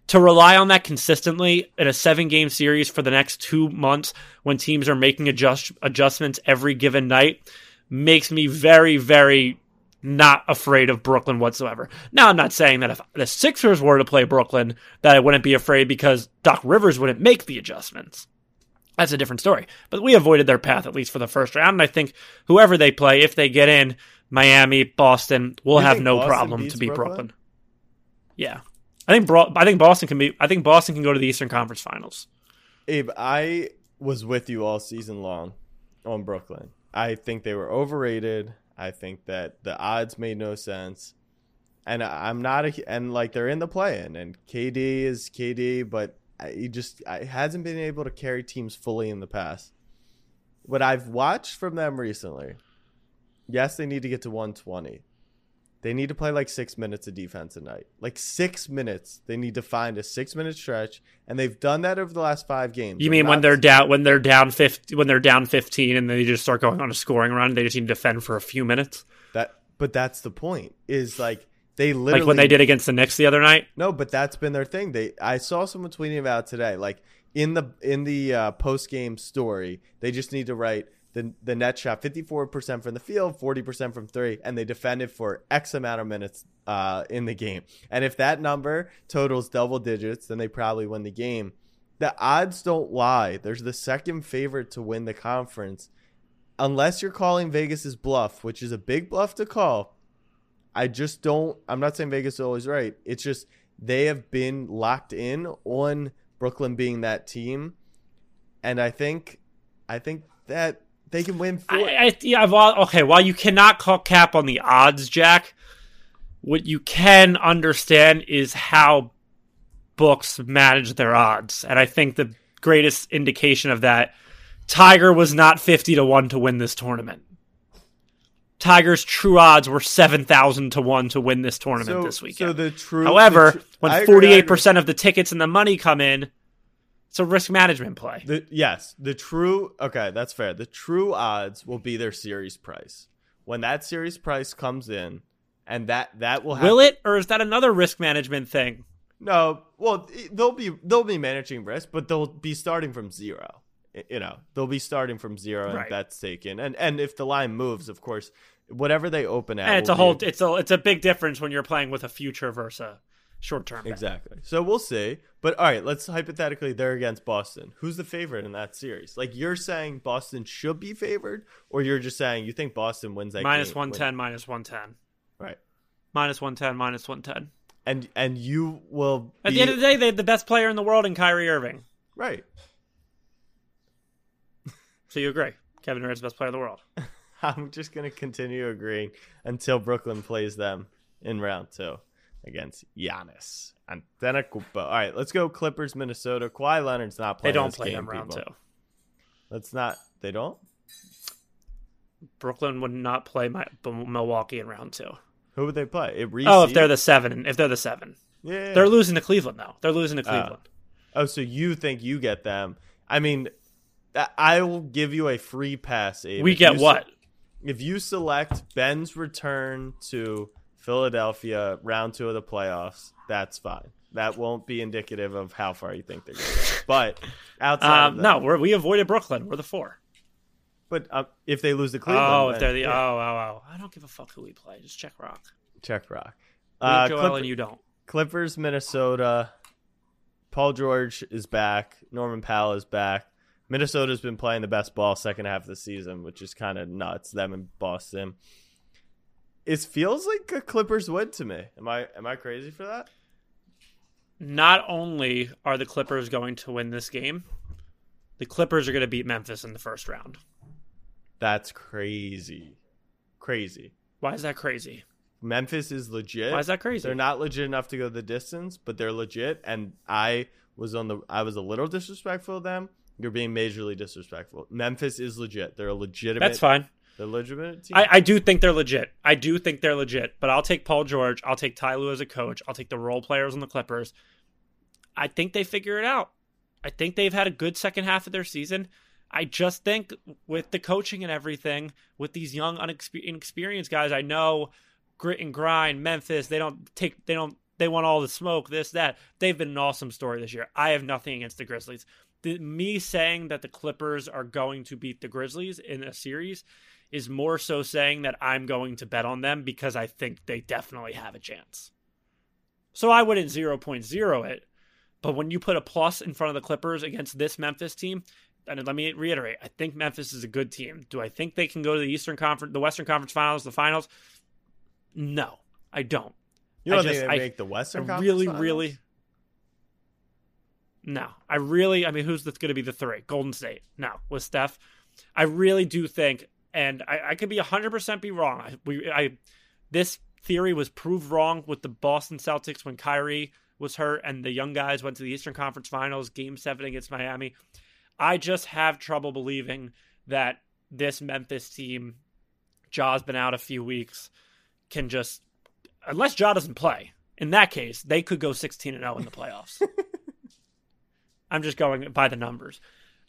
to rely on that consistently in a seven game series for the next two months when teams are making adjust adjustments every given night makes me very, very not afraid of Brooklyn whatsoever. Now, I'm not saying that if the Sixers were to play Brooklyn, that I wouldn't be afraid because Doc Rivers wouldn't make the adjustments. That's a different story. But we avoided their path at least for the first round, and I think whoever they play, if they get in, Miami, Boston, will have no
Boston
problem to beat
Brooklyn?
Brooklyn. Yeah, I think Bro- I think Boston can be. I think Boston can go to the Eastern Conference Finals.
Abe, I was with you all season long on Brooklyn. I think they were overrated. I think that the odds made no sense. And I'm not a and like they're in the play-in and KD is KD, but he just I, hasn't been able to carry teams fully in the past. What I've watched from them recently, yes, they need to get to 120. They need to play like six minutes of defense a night. Like six minutes. They need to find a six minute stretch, and they've done that over the last five games.
You mean when they're down when they're down fifty when they're down fifteen and they just start going on a scoring run? They just need to defend for a few minutes,
that? But that's the point. Is like they literally
like when they did against the Knicks the other night.
No, but that's been their thing. They I saw someone tweeting about today. Like in the in the uh, post game story, they just need to write the the net shot fifty four percent from the field, forty percent from three, and they defended for X amount of minutes uh, in the game. And if that number totals double digits, then they probably win the game. The odds don't lie. There's the second favorite to win the conference, unless you're calling Vegas's bluff, which is a big bluff to call. I just don't. I'm not saying Vegas is always right. It's just they have been locked in on Brooklyn being that team, and I think, I think that they can win four.
I, I, yeah, well, okay. While you cannot call cap on the odds, Jack, what you can understand is how books manage their odds, and I think the greatest indication of that, Tiger was not fifty to one to win this tournament. Tiger's true odds were seven thousand to one to win this tournament
so,
this weekend.
So the true.
However,
the tr-
when forty eight percent of the tickets and the money come in, it's a risk management play.
The, yes, the true. Okay, that's fair. The true odds will be their series price. When that series price comes in, and that that will happen.
Will it, or is that another risk management thing?
No, well, they'll be they'll be managing risk, but they'll be starting from zero. You know, they'll be starting from zero and
Right.
bets taken, and and if the line moves, of course, whatever they open at,
And it's a whole. It's a. It's a big difference when you're playing with a future versus short term.
exactly. So we'll see. But all right, let's hypothetically they're against Boston. Who's the favorite in that series? Like you're saying, Boston should be favored, or you're just saying you think Boston wins that
one ten. Minus one ten.
right?
Minus one ten. Minus one ten.
And and you will
At the end of the day, they have the best player in the world in Kyrie Irving.
right.
So you agree? Kevin Durant's the best player in the world.
I'm just going to continue agreeing until Brooklyn plays them in round two against Giannis Antetokounmpo. All right, let's go Clippers, Minnesota. Kawhi Leonard's not playing.
They
don't
play
game,
them round
people.
two.
Let's not. They don't.
Brooklyn would not play my, Milwaukee in round two.
Who would they play? It
Oh, if they're the seven, if they're the seven,
yeah,
they're losing to Cleveland though. They're losing to
Oh.
Cleveland.
Oh, so you think you get them? I mean, I- will give you a free pass. Abe.
we
If
get
you se-
what?
if you select Ben's return to Philadelphia round two of the playoffs, that's fine. That won't be indicative of how far you think they're going. But outside,
Um, no, we're, we avoided Brooklyn. We're the four.
But uh, if they lose the Cleveland,
oh, if they're the
yeah,
oh oh oh, I don't give a fuck who we play. Just check rock.
check rock.
We
Uh,
Joel
Clipper-
and you don't.
Clippers, Minnesota. Paul George is back. Norman Powell is back. Minnesota's been playing the best ball second half of the season, which is kind of nuts. Them in Boston. It feels like a Clippers win to me. Am I am I crazy for that?
Not only are the Clippers going to win this game, the Clippers are going to beat Memphis in the first round.
That's crazy. Crazy.
Why is that crazy?
Memphis is legit.
Why is that crazy?
They're not legit enough to go the distance, but they're legit. And I was on the I was a little disrespectful of them. You're being majorly disrespectful. Memphis is legit. They're a legitimate.
That's fine.
A legitimate team.
I, I do think they're legit. I do think they're legit. But I'll take Paul George. I'll take Ty Lue as a coach. I'll take the role players on the Clippers. I think they figure it out. I think they've had a good second half of their season. I just think with the coaching and everything, with these young, unexpe- inexperienced guys, I know grit and grind, Memphis. They don't take. They don't. They want all the smoke. This that. They've been an awesome story this year. I have nothing against the Grizzlies. The, me saying that the Clippers are going to beat the Grizzlies in a series is more so saying that I'm going to bet on them because I think they definitely have a chance. So I wouldn't 0.0 it, but when you put a plus in front of the Clippers against this Memphis team, and let me reiterate, I think Memphis is a good team. Do I think they can go to the Eastern Conference, the Western Conference Finals, the finals? No, I don't.
you don't
I
think
just-
they
I-
make the Western
I
Conference
really,
Finals?
really. No, I really. I mean, who's going to be the three? Golden State. No, with Steph. I really do think, and I, I could be hundred percent be wrong. I, we, I, this theory was proved wrong with the Boston Celtics when Kyrie was hurt and the young guys went to the Eastern Conference Finals, Game Seven against Miami. I just have trouble believing that this Memphis team, Ja's been out a few weeks, can just unless Jaw doesn't play. In that case, they could go 16 and 0 in the playoffs. I'm just going by the numbers.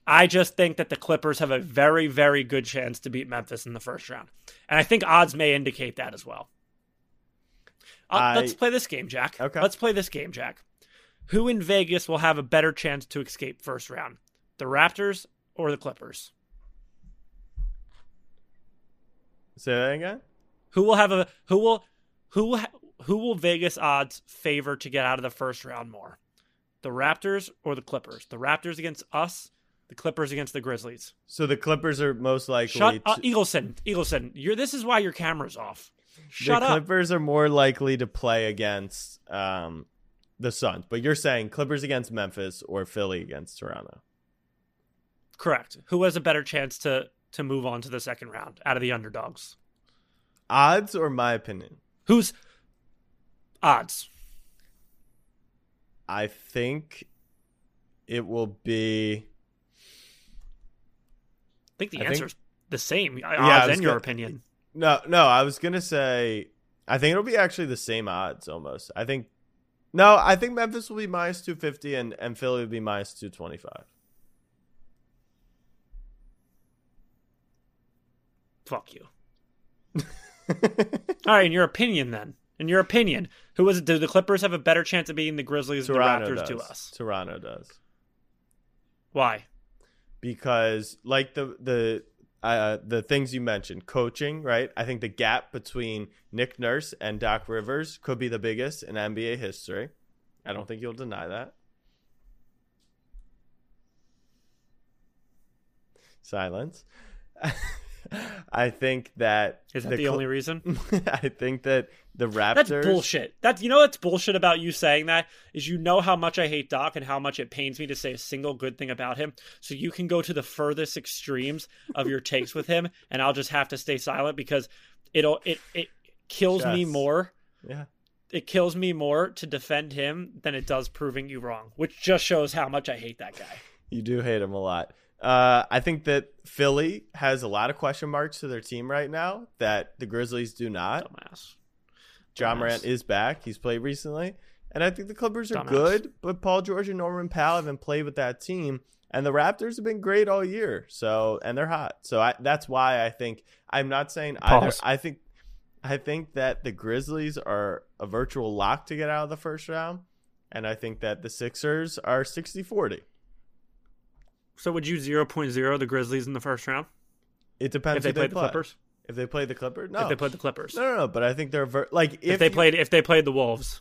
I just think that the Clippers have a very, very good chance to beat Memphis in the first round. And I think odds may indicate that as well. Uh,
I-
let's play this game, Jack.
Okay.
Let's play this game, Jack. Who in Vegas will have a better chance to escape first round? The Raptors or the Clippers?
Say that again.
Who will have a who will who who will Vegas odds favor to get out of the first round more? The Raptors or the Clippers? The Raptors against us, the Clippers against the Grizzlies.
So the Clippers are most likely.
Shut
to,
up, Eagleson. Eagleson, you're this is why your camera's off. Shut
the
up.
Clippers are more likely to play against um, the Suns, but you're saying Clippers against Memphis or Philly against Toronto.
Correct. Who has a better chance to to move on to the second round out of the underdogs?
Odds or my opinion?
Who's odds?
I think it will be.
I think the
I think-
answer's the same.
Uh, yeah, I
Odds and your opinion.
No, no, I was gonna say. I think it'll be actually the same odds almost. I think. No, I think Memphis will be minus two fifty and and Philly will be minus two twenty five.
Fuck you. All right, in your opinion, then, in your opinion, who was it? Do the Clippers have a better chance of beating the Grizzlies
Toronto
than the Raptors
does.
to us?
Toronto does
Why?
Because like the the uh, the things you mentioned, coaching, right? I think the gap between Nick Nurse and Doc Rivers could be the biggest in NBA history. I don't think you'll deny that. Silence. I think that
Is that the,
Cl-
only reason?
I think that the Raptors.
That's bullshit. That's you know what's bullshit about you saying that is you know how much I hate Doc and how much it pains me to say a single good thing about him. So you can go to the furthest extremes of your takes with him, and I'll just have to stay silent because it'll it it kills me more.
Yeah.
It kills me more to defend him than it does proving you wrong, which just shows how much I hate that guy.
You do hate him a lot. Uh, I think that Philly has a lot of question marks to their team right now that the Grizzlies do not.
Dumbass.
John
Dumbass.
Morant is back. He's played recently. And I think the Clippers are
Dumbass.
good, but Paul George and Norman Powell haven't played with that team. And the Raptors have been great all year. So and they're hot. So I, that's why I think I'm not saying either. I think I think that the Grizzlies are a virtual lock to get out of the first round. And I think that the Sixers are 60-40.
So would you 0.0 the Grizzlies in the first round
It depends
if they
who
played the
play.
Clippers?
If they play the Clippers, no.
If they played the Clippers.
no, no, no. But I think they're ver- like if,
If, they
you-
played if they played the Wolves.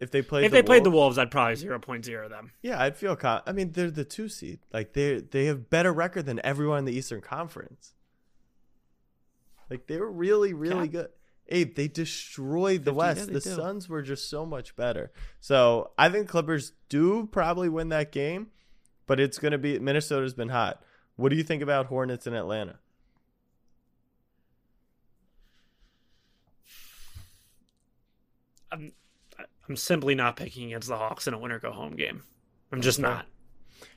if they played
if
the
they played the
Wolves-
Wolves, I'd probably 0.0 them.
Yeah, I'd feel. Con- I mean, they're the two seed. Like they they have better record than everyone in the Eastern Conference. Like they were really really
Yeah.
good. Abe, they destroyed the
50, yeah,
West.
they
the
do.
Suns were just so much better. So I think Clippers do probably win that game, but it's going to be Minnesota's been hot. What do you think about Hornets in Atlanta?
I'm I'm simply not picking against the Hawks in a winner go home game. I'm just not.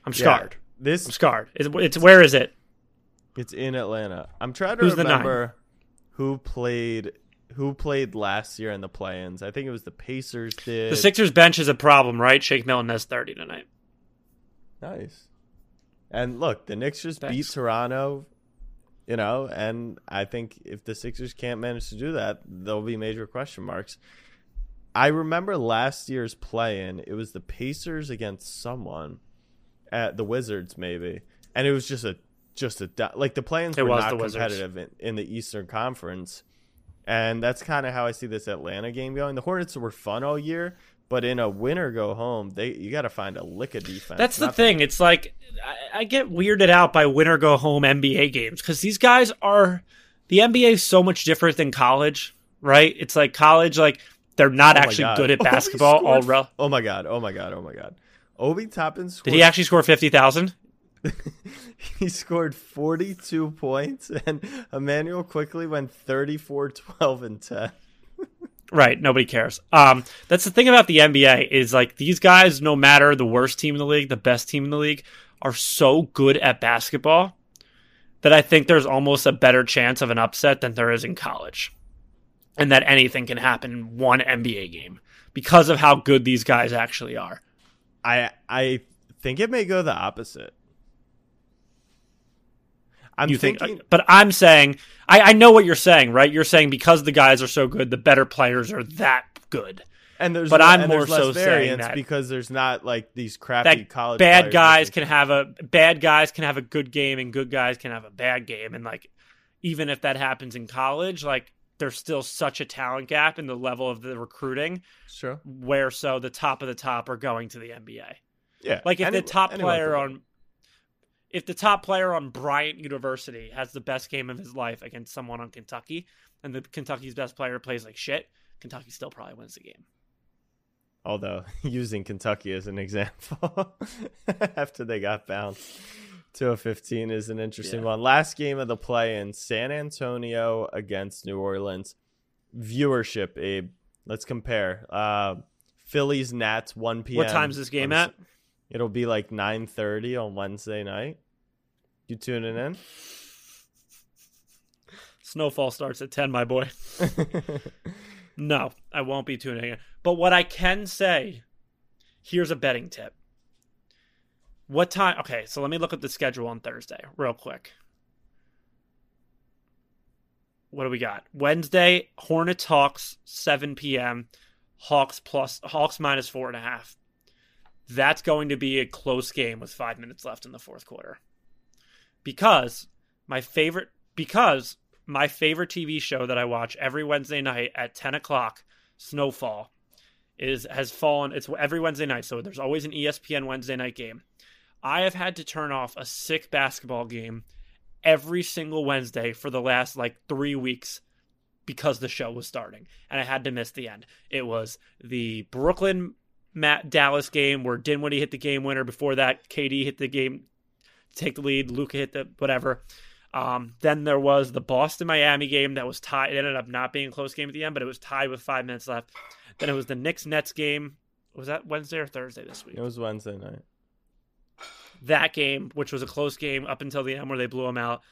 I'm
Yeah,
scarred.
this
I'm scarred. It's, it's where is it?
It's in Atlanta. I'm trying to
Who's
remember who played who played last year in the play-ins. I think it was the Pacers did.
The Sixers bench is a problem, right? Shake Milton has 30 tonight.
Nice. And look, the Knicks just beat Toronto, you know, and I think if the Sixers can't manage to do that, there'll be major question marks. I remember last year's play-in, it was the Pacers against someone at the Wizards maybe. And it was just a just a like the play-ins
It
were
was
not competitive in, in the Eastern Conference. And that's kind of how I see this Atlanta game going. The Hornets were fun all year, but in a winner go home, they you got to find a lick of defense.
That's the thing. It's like I, I get weirded out by winner go home NBA games because these guys are the NBA is so much different than college, right? It's like college, like they're not
Oh
actually
God.
good at basketball. All
scored-
rel-
Oh my god! Oh my god! Oh my god! Obi Toppin scored.
Did he actually score fifty thousand?
he scored 42 points, and Immanuel Quickley went 34, 12, and 10.
Right. Nobody cares. Um, that's the thing about the NBA is like these guys, no matter the worst team in the league, the best team in the league, are so good at basketball that I think there's almost a better chance of an upset than there is in college, and that anything can happen in one NBA game because of how good these guys actually are.
I I think it may go the opposite. I'm
you think, uh,
thinking.
but I'm saying I, I know what you're saying, right? You're saying because the guys are so good, the better players are that good.
and there's
but I'm more so saying that-
because there's not like these crappy
that
college
bad guys can have a bad guys can have a good game and good guys can have a bad game and like even if that happens in college like there's still such a talent gap in the level of the recruiting
Sure.
where so the top of the top are going to the NBA.
Yeah.
Like if
Any-
the top player on if the top player on Bryant University has the best game of his life against someone on Kentucky and the Kentucky's best player plays like shit, Kentucky still probably wins the game.
Although using Kentucky as an example after they got bounced to a 15 is an interesting
Yeah.
one. Last game of the play in San Antonio against New Orleans. Viewership, Abe. Let's compare. Uh, Phillies Nats 1 p.m.
What time's this game
on
at?
It'll be like 9:30 on Wednesday night. You tuning in?
Snowfall starts at 10, my boy. No, I won't be tuning in. But what I can say, here's a betting tip. What time? Okay, so let me look at the schedule on Thursday real quick. what do we got? Wednesday, Hornets Hawks, 7 p.m. Hawks plus Hawks minus four and a half. That's going to be a close game with five minutes left in the fourth quarter. Because my favorite because my favorite TV show that I watch every Wednesday night at 10 o'clock, Snowfall, is has fallen. It's every Wednesday night, so there's always an ESPN Wednesday night game. I have had to turn off a sick basketball game every single Wednesday for the last like three weeks because the show was starting and I had to miss the end. It was the Brooklyn Matt Dallas game where Dinwiddie hit the game winner. Before that, KD hit the game take the lead. Luka hit the whatever. Um, then there was the Boston Miami game that was tied. It ended up not being a close game at the end, but it was tied with five minutes left. Then it was the Knicks Nets game. Was that Wednesday or Thursday this week?
It was Wednesday night.
that game, which was a close game up until the end where they blew them out.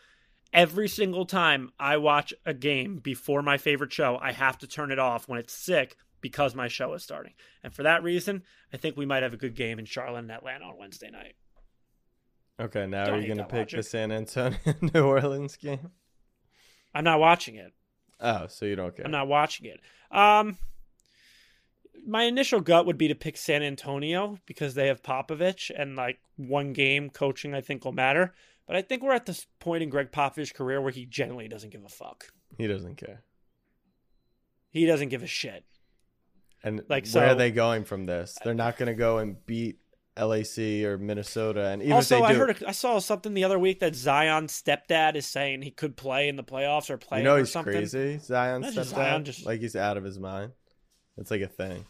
Every single time I watch a game before my favorite show, I have to turn it off when it's sick because my show is starting. And for that reason, I think we might have a good game in Charlotte and Atlanta on Wednesday night.
Okay, now
Don't
are you going to pick the. San Antonio New Orleans game?
I'm not watching it.
Oh, so you don't care.
I'm not watching it. Um, my initial gut would be to pick San Antonio because they have Popovich and like one game coaching I think will matter. But I think we're at this point in Greg Popovich's career where he generally doesn't give a fuck.
He doesn't care.
He doesn't give a shit.
And
Like,
where
so-
are they going from this? They're not going to go and beat LAC or Minnesota. And even
also,
they
I
do,
heard I saw something the other week that Zion's stepdad is saying he could play in the playoffs or play
you know he's
something.
crazy. Zion stepdad,
just Zion just-
like he's out of his mind. It's like a thing.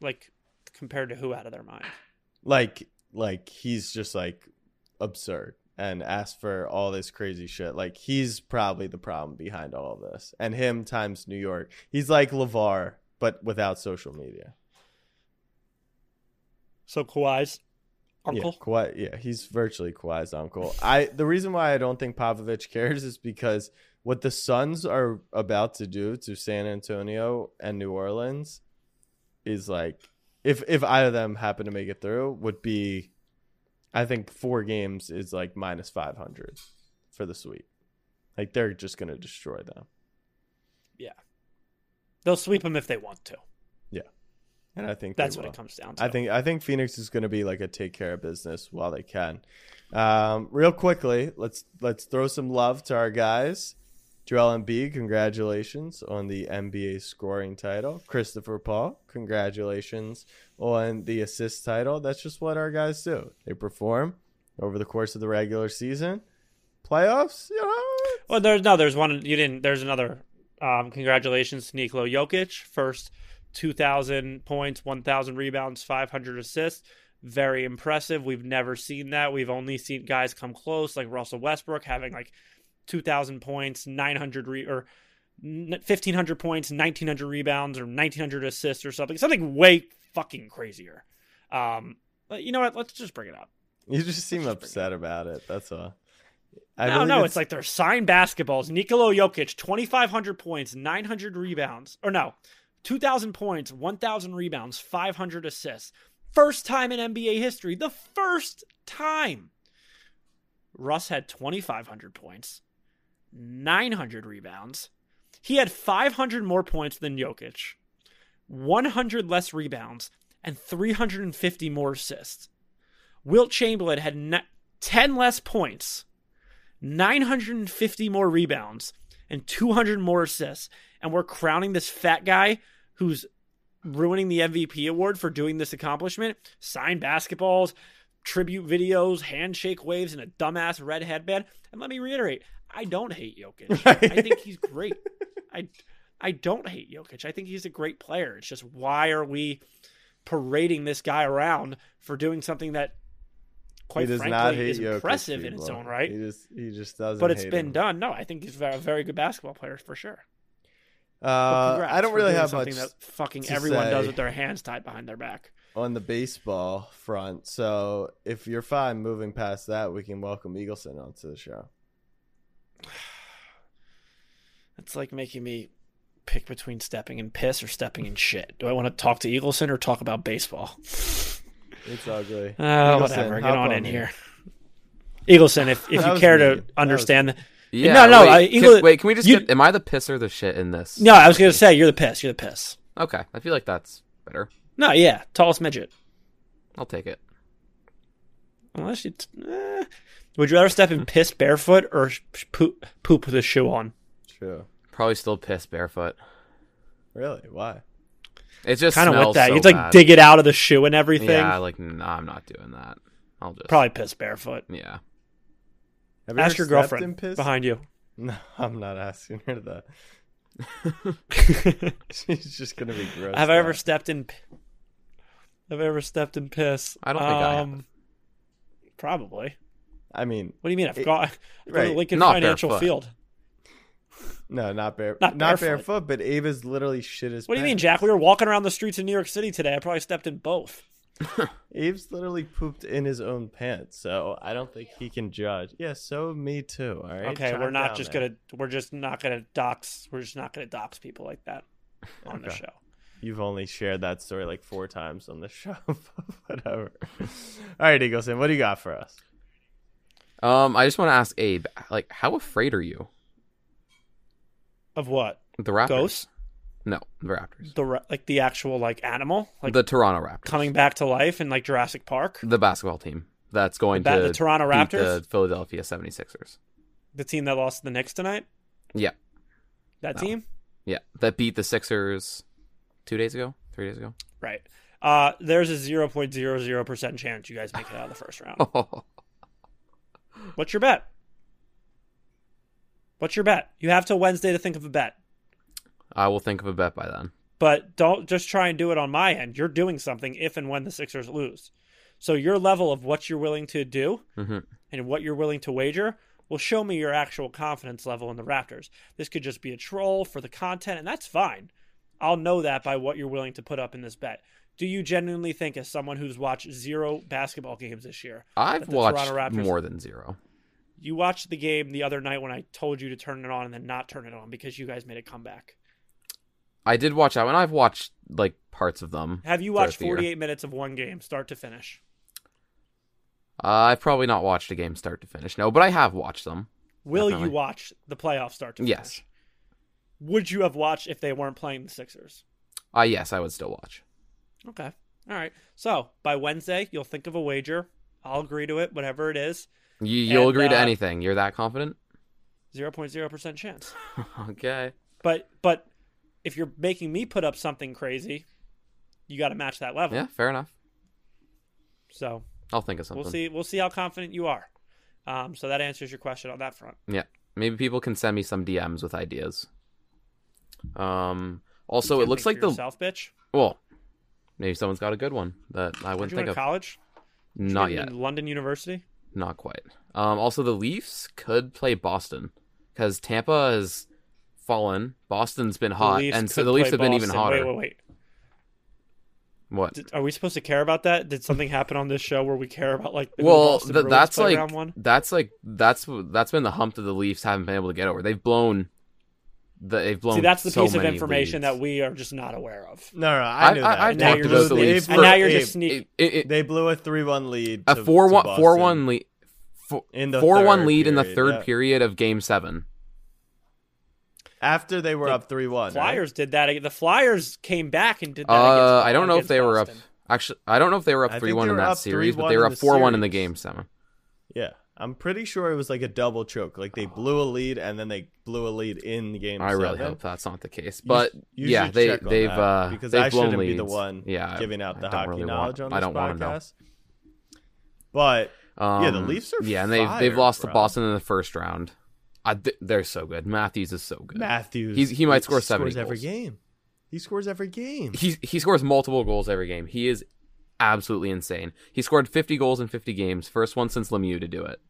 Like compared to who out of their mind?
Like like he's just like absurd and asked for all this crazy shit. Like he's probably the problem behind all of this. And him times New York. He's like LaVar, but without social media.
So Kawhi's uncle.
Yeah, Kawhi, yeah, he's virtually Kawhi's uncle. I the reason why I don't think Popovich cares is because what the Suns are about to do to San Antonio and New Orleans is like if if either of them happen to make it through would be I think four games is like minus 500 for the sweep. Like they're just going to destroy them.
Yeah, they'll sweep them if they want to.
And I think
That's what it comes down to.
I think I think Phoenix is going to be like a take care of business while they can. Um, real quickly, let's let's throw some love to our guys. Joel Embiid, congratulations on the NBA scoring title. Christopher Paul, congratulations on the assist title. That's just what our guys do. They perform over the course of the regular season. Playoffs, you know,
Well, there's no, there's one. You didn't. There's another. Um, congratulations, to Nikola Jokic, first 2,000 points, 1,000 rebounds, 500 assists. Very impressive. We've never seen that. We've only seen guys come close, like Russell Westbrook having like 2,000 points, 900 re- or 1,500 points, 1,900 rebounds, or 1,900 assists, or something. Something way fucking crazier. Um, but you know what? Let's just bring it up.
you just seem upset about it. That's all. I
no, no, it's, like they're signed basketballs. Nikola Jokic, 2,500 points, 900 rebounds. Or no, 2,000 points, 1,000 rebounds, 500 assists. First time in NBA history. The first time. Russ had 2,500 points, 900 rebounds. He had 500 more points than Jokic, 100 less rebounds, and 350 more assists. Wilt Chamberlain had ne- 10 less points, 950 more rebounds, and 200 more assists. And we're crowning this fat guy who's ruining the MVP award for doing this accomplishment. Signed basketballs, tribute videos, handshake waves, and a dumbass red headband. And let me reiterate, I don't hate Jokic. I think he's great. I I don't hate Jokic. I think he's a great player. It's just why are we parading this guy around for doing something that quite frankly is
Jokic,
impressive in its own right.
He just he just doesn't.
But it's been
him.
done. No, I think he's a very good basketball player for sure.
Uh, I don't really have
something
much
that fucking everyone does with their hands tied behind their back.
on the baseball front. So if you're fine moving past that, we can welcome Eagleson onto the show.
It's like making me pick between stepping in piss or stepping in shit. Do I want to talk to Eagleson or talk about baseball?
It's ugly.
Oh,
Eagleson,
whatever. Get on in here. Eagleson, if, if you care
mean.
to
That was-
understand no, no.
Wait,
I,
can, wait, can we just
you-
get? Am I the piss or the shit in this?
No, I was gonna say you're the piss. You're the piss.
Okay, I feel like that's better.
No, yeah, tallest midget.
I'll take it.
Unless you, eh. would you rather step in piss barefoot or poop poop with a shoe on?
True.
Probably still piss barefoot.
Really? Why?
It just
Kind of with that.
so
You'd like
bad.
dig it out of the shoe and everything.
Yeah, like nah, I'm not doing that. I'll just
Probably piss barefoot.
Yeah.
Have you
Ask
ever
your
stepped
girlfriend
in piss?
behind you.
No, I'm not asking her that. She's just gonna be gross.
Have I ever stepped in? Have I ever stepped in piss?
I don't think I have.
Um, Probably.
I mean,
What do you mean? I've
It-
got I've got
right.
a Lincoln
Not
Financial
barefoot.
Field.
no, not bare,
Not
not,
barefoot.
barefoot. But Ava's literally shit his.
What do you mean. Jack? We were walking around the streets in New York City today. I probably stepped in both.
Abe's literally pooped in his own pants, so I don't think he can judge. Yeah, so me too. All right.
Okay,
Chime
we're not just
there.
gonna we're just not gonna dox we're just not gonna dox people like that on the show.
You've only shared that story like four times on the show. Whatever. All right, Eagleson, what do you got for us?
Um, I just want to ask Abe, like, how afraid are you?
Of what?
The Raptors?
Ghosts?
No, the Raptors.
The like the actual like animal like
the Toronto Raptors.
coming back to life in like Jurassic Park.
The basketball team that's going
The ba-
to
the Toronto
beat
Raptors?
the Philadelphia 76ers.
The team that lost the Knicks tonight.
Yeah,
That
No.
team.
yeah, that beat the Sixers two days ago, three days ago.
Right. Uh, there's a zero point zero zero percent chance you guys make it out of the first round. What's your bet? What's your bet? You have till Wednesday to think of a bet.
I will think of a bet by then.
but don't just try and do it on my end. You're doing something if and when the Sixers lose. So your level of what you're willing to do
Mhm.
and what you're willing to wager will show me your actual confidence level in the Raptors. This could just be a troll for the content, and that's fine. I'll know that by what you're willing to put up in this bet. Do you genuinely think, as someone who's watched zero basketball games this year,
I've watched
Raptors-
more than zero.
you watched the game the other night when I told you to turn it on and then not turn it on because you guys made a comeback?
I did watch that one. I've watched like parts of them.
Have you watched 48 minutes of one game, start to finish?
Uh, I've probably not watched a game start to finish. No, but I have watched them.
Will
Definitely.
you watch the playoffs start to finish? Yes. Would you have watched if they weren't playing the Sixers?
Uh, yes, I would still watch.
Okay. All right. So by Wednesday, you'll think of a wager. I'll agree to it, whatever it is.
You, you'll
And,
agree to
uh,
anything. You're that confident?
0.0% chance.
okay.
But but if you're making me put up something crazy, you got to match that level.
Yeah, fair enough.
So
I'll think of something.
we'll see. We'll see how confident you are. Um, so that answers your question on that front.
Yeah, maybe people can send me some DMs with ideas. Um. Also, it looks like the
yourself, bitch.
well, maybe someone's got a good one that I wouldn't think of.
college?
Not yet.
London University.
Not quite. Um. Also, the Leafs could play Boston because Tampa has fallen. Boston's been hot,
Leafs
and so the Leafs
play
have been even hotter.
Wait, wait, wait.
What?
Did, are we supposed to care about that? Did something happen on this show where we care about like
well, th- that's like
one?
that's like that's that's been the hump that the Leafs haven't been able to get over. They've blown. The, they've blown.
See, that's the
so
piece of information
leads.
that we are just not aware of.
No, no, I
I-
knew
I-
that.
I've
And now
talked
you're
about
just,
the
They
Leafs
blew-
and now you're
Abe,
just sneaking.
They blew a three-one lead.
a
to-
four
to
one
Boston.
four one lead.
in the
Four one
third
lead in the third
yeah.
period of Game Seven.
After they were
The
up three-one.
The Flyers did that. The Flyers came back and did that.
Uh,
against,
I don't know if
against
they were up. Actually, I don't know if they were up three one in that series, but they were up four one in the. Game Seven.
Yeah, I'm pretty sure it was like a double choke. Like they blew a lead and then they blew a lead in the game.
I really hope that's not the case, but
sh- you
yeah, they they've
that,
uh
because
they've
I
blown
shouldn't
leads.
be the one
yeah,
giving out
I
the
don't
hockey
really
knowledge
want,
on this
I don't want to know.
podcast. But yeah, the
Um,
Leafs are
yeah, and they've
fire,
they've lost
bro.
to Boston in the first round. I, th- they're so good. Matthews is so good.
Matthews.
He's, he might score seventy
scores every
goals.
game. He scores every game.
He he scores multiple goals every game. He is absolutely insane. He scored fifty goals in fifty games. First one since Lemieux to do it.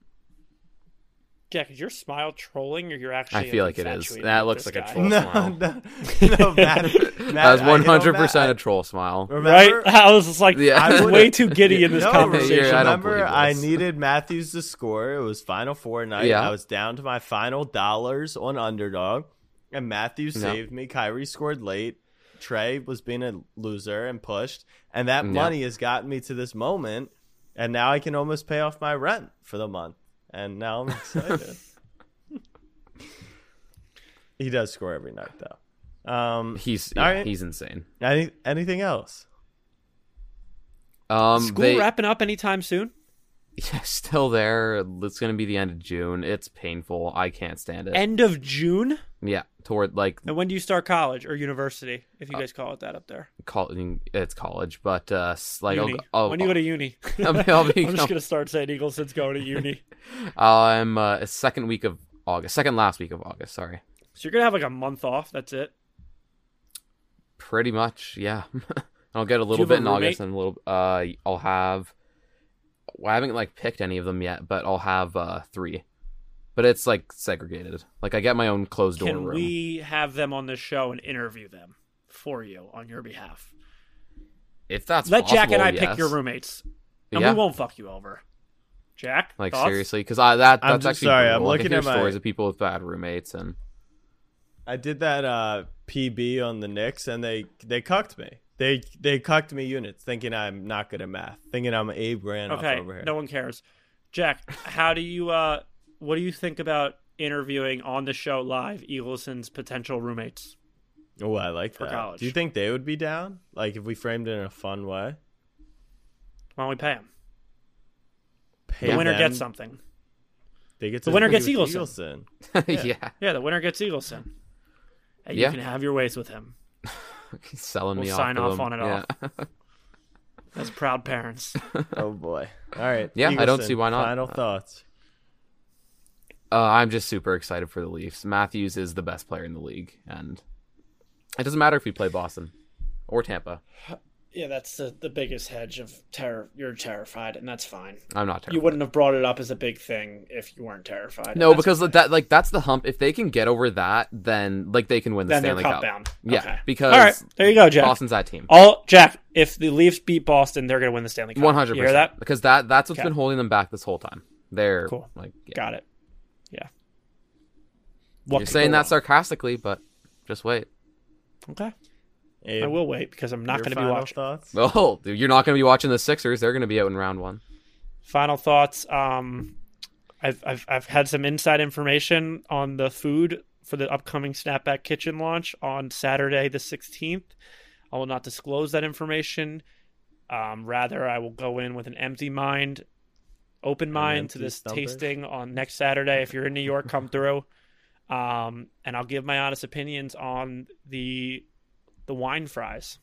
Jack, is your smile trolling or you're actually?
I feel like it is. That looks
this
like a troll
No,
smile.
no, no, Matt, Matt,
That was
I- you know,
hundred
Matt,
percent
I-
a troll smile.
Remember,
Right? I was just like,
Yeah.
I was way too giddy in this
No,
conversation.
Yeah, I
remember,
believe
I needed Matthews to score. It was final four night.
Yeah.
I was down to my final dollars on underdog, and Matthews
Yeah.
saved me. Kyrie scored late. Trae was being a loser and pushed, and that
Yeah.
money has gotten me to this moment. And now I can almost pay off my rent for the month. And now I'm excited. He does score every night though. Um,
He's yeah,
right.
he's insane.
Any, anything else?
Um,
School
they
wrapping up anytime soon?
yeah, still there. It's gonna be the end of June. It's painful. I can't stand it.
End of June?
yeah, toward like
And when do you start college or university, if
Uh,
you guys call it that up there?
college. It's college, but uh, like
uni.
I'll, I'll,
when do you go to uni?
I'll be- I'll be-
I'm just gonna start saying Eagleson's going to uni.
I'm uh, second week of August, second last week of August. Sorry,
So you're gonna have like a month off. That's it.
pretty much. Yeah, I'll get a little bit
a
in August and a little. Uh, I'll have. Well, I haven't like picked any of them yet, but I'll have uh three. But it's like segregated. Like I get my own closed door
Can
room.
we have them on this show and interview them for you on your behalf?
If that's
Let Jack and I
possible,
pick your roommates, and
Yeah.
we won't fuck you over. Jack,
Like
thoughts?
seriously, because I that
I'm
that's actually
sorry,
brutal.
I'm looking
hear
at my-
stories of people with bad roommates and
I did that uh, PB on the Knicks, and they they cucked me. They they cucked me units, thinking I'm not good at math, thinking I'm Abe Granoff
Okay,
over here.
no one cares. Jack, how do you? uh What do you think about interviewing on the show live Eagleson's potential roommates?
Oh, I like
For
that.
college.
Do you think they would be down? Like if we framed it in a fun way?
Why don't we pay them?
Pay
The winner
them,
gets something.
They get
The
to
winner
be
gets
with
Eagleson.
Eagleson.
yeah.
Yeah, the winner gets Eagleson. And
Yeah.
you can have your ways with him.
He's selling
We'll
me
sign
off,
off on it
yeah.
As proud parents.
oh boy. All right.
Yeah, I don't see why not.
Final thoughts.
Uh, I'm just super excited for the Leafs. Matthews is the best player in the league, and it doesn't matter if we play Boston or Tampa.
Yeah, that's the, the biggest hedge of terror. You're terrified, and that's fine.
I'm not terrified.
You wouldn't have brought it up as a big thing if you weren't terrified.
No, because
okay.
that like that's the hump. If they can get over that, then like they can win the
Then
Stanley
cup bound.
Yeah,
Okay.
because
all right, there you go, Jack.
Boston's that team.
All Jack, if the Leafs beat Boston, they're going to win the Stanley Cup.
One hundred percent.
that?
Because that that's what's
Okay.
been holding them back this whole time. They're
Cool.
like yeah.
Got it. Yeah.
You're saying that
wrong?
sarcastically, but just wait.
Okay.
Abe,
I will wait because I'm not going to be watching.
thoughts.
Oh, dude, you're not going to be watching the Sixers. They're going to be out in round one.
Final thoughts. Um, I've, I've I've had some inside information on the food for the upcoming Snapback Kitchen launch on Saturday the 16th. I will not disclose that information. Um, rather, I will go in with an empty mind, open mind to this
stomach.
tasting on next Saturday. If you're in New York, come through. Um, and I'll give my honest opinions on the the wine fries.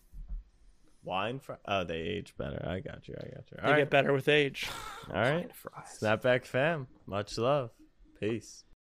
Wine fries? Oh, they age better. I got you. I got you.
They
All right.
get better with age.
All right. Snapback fam. Much love. Peace.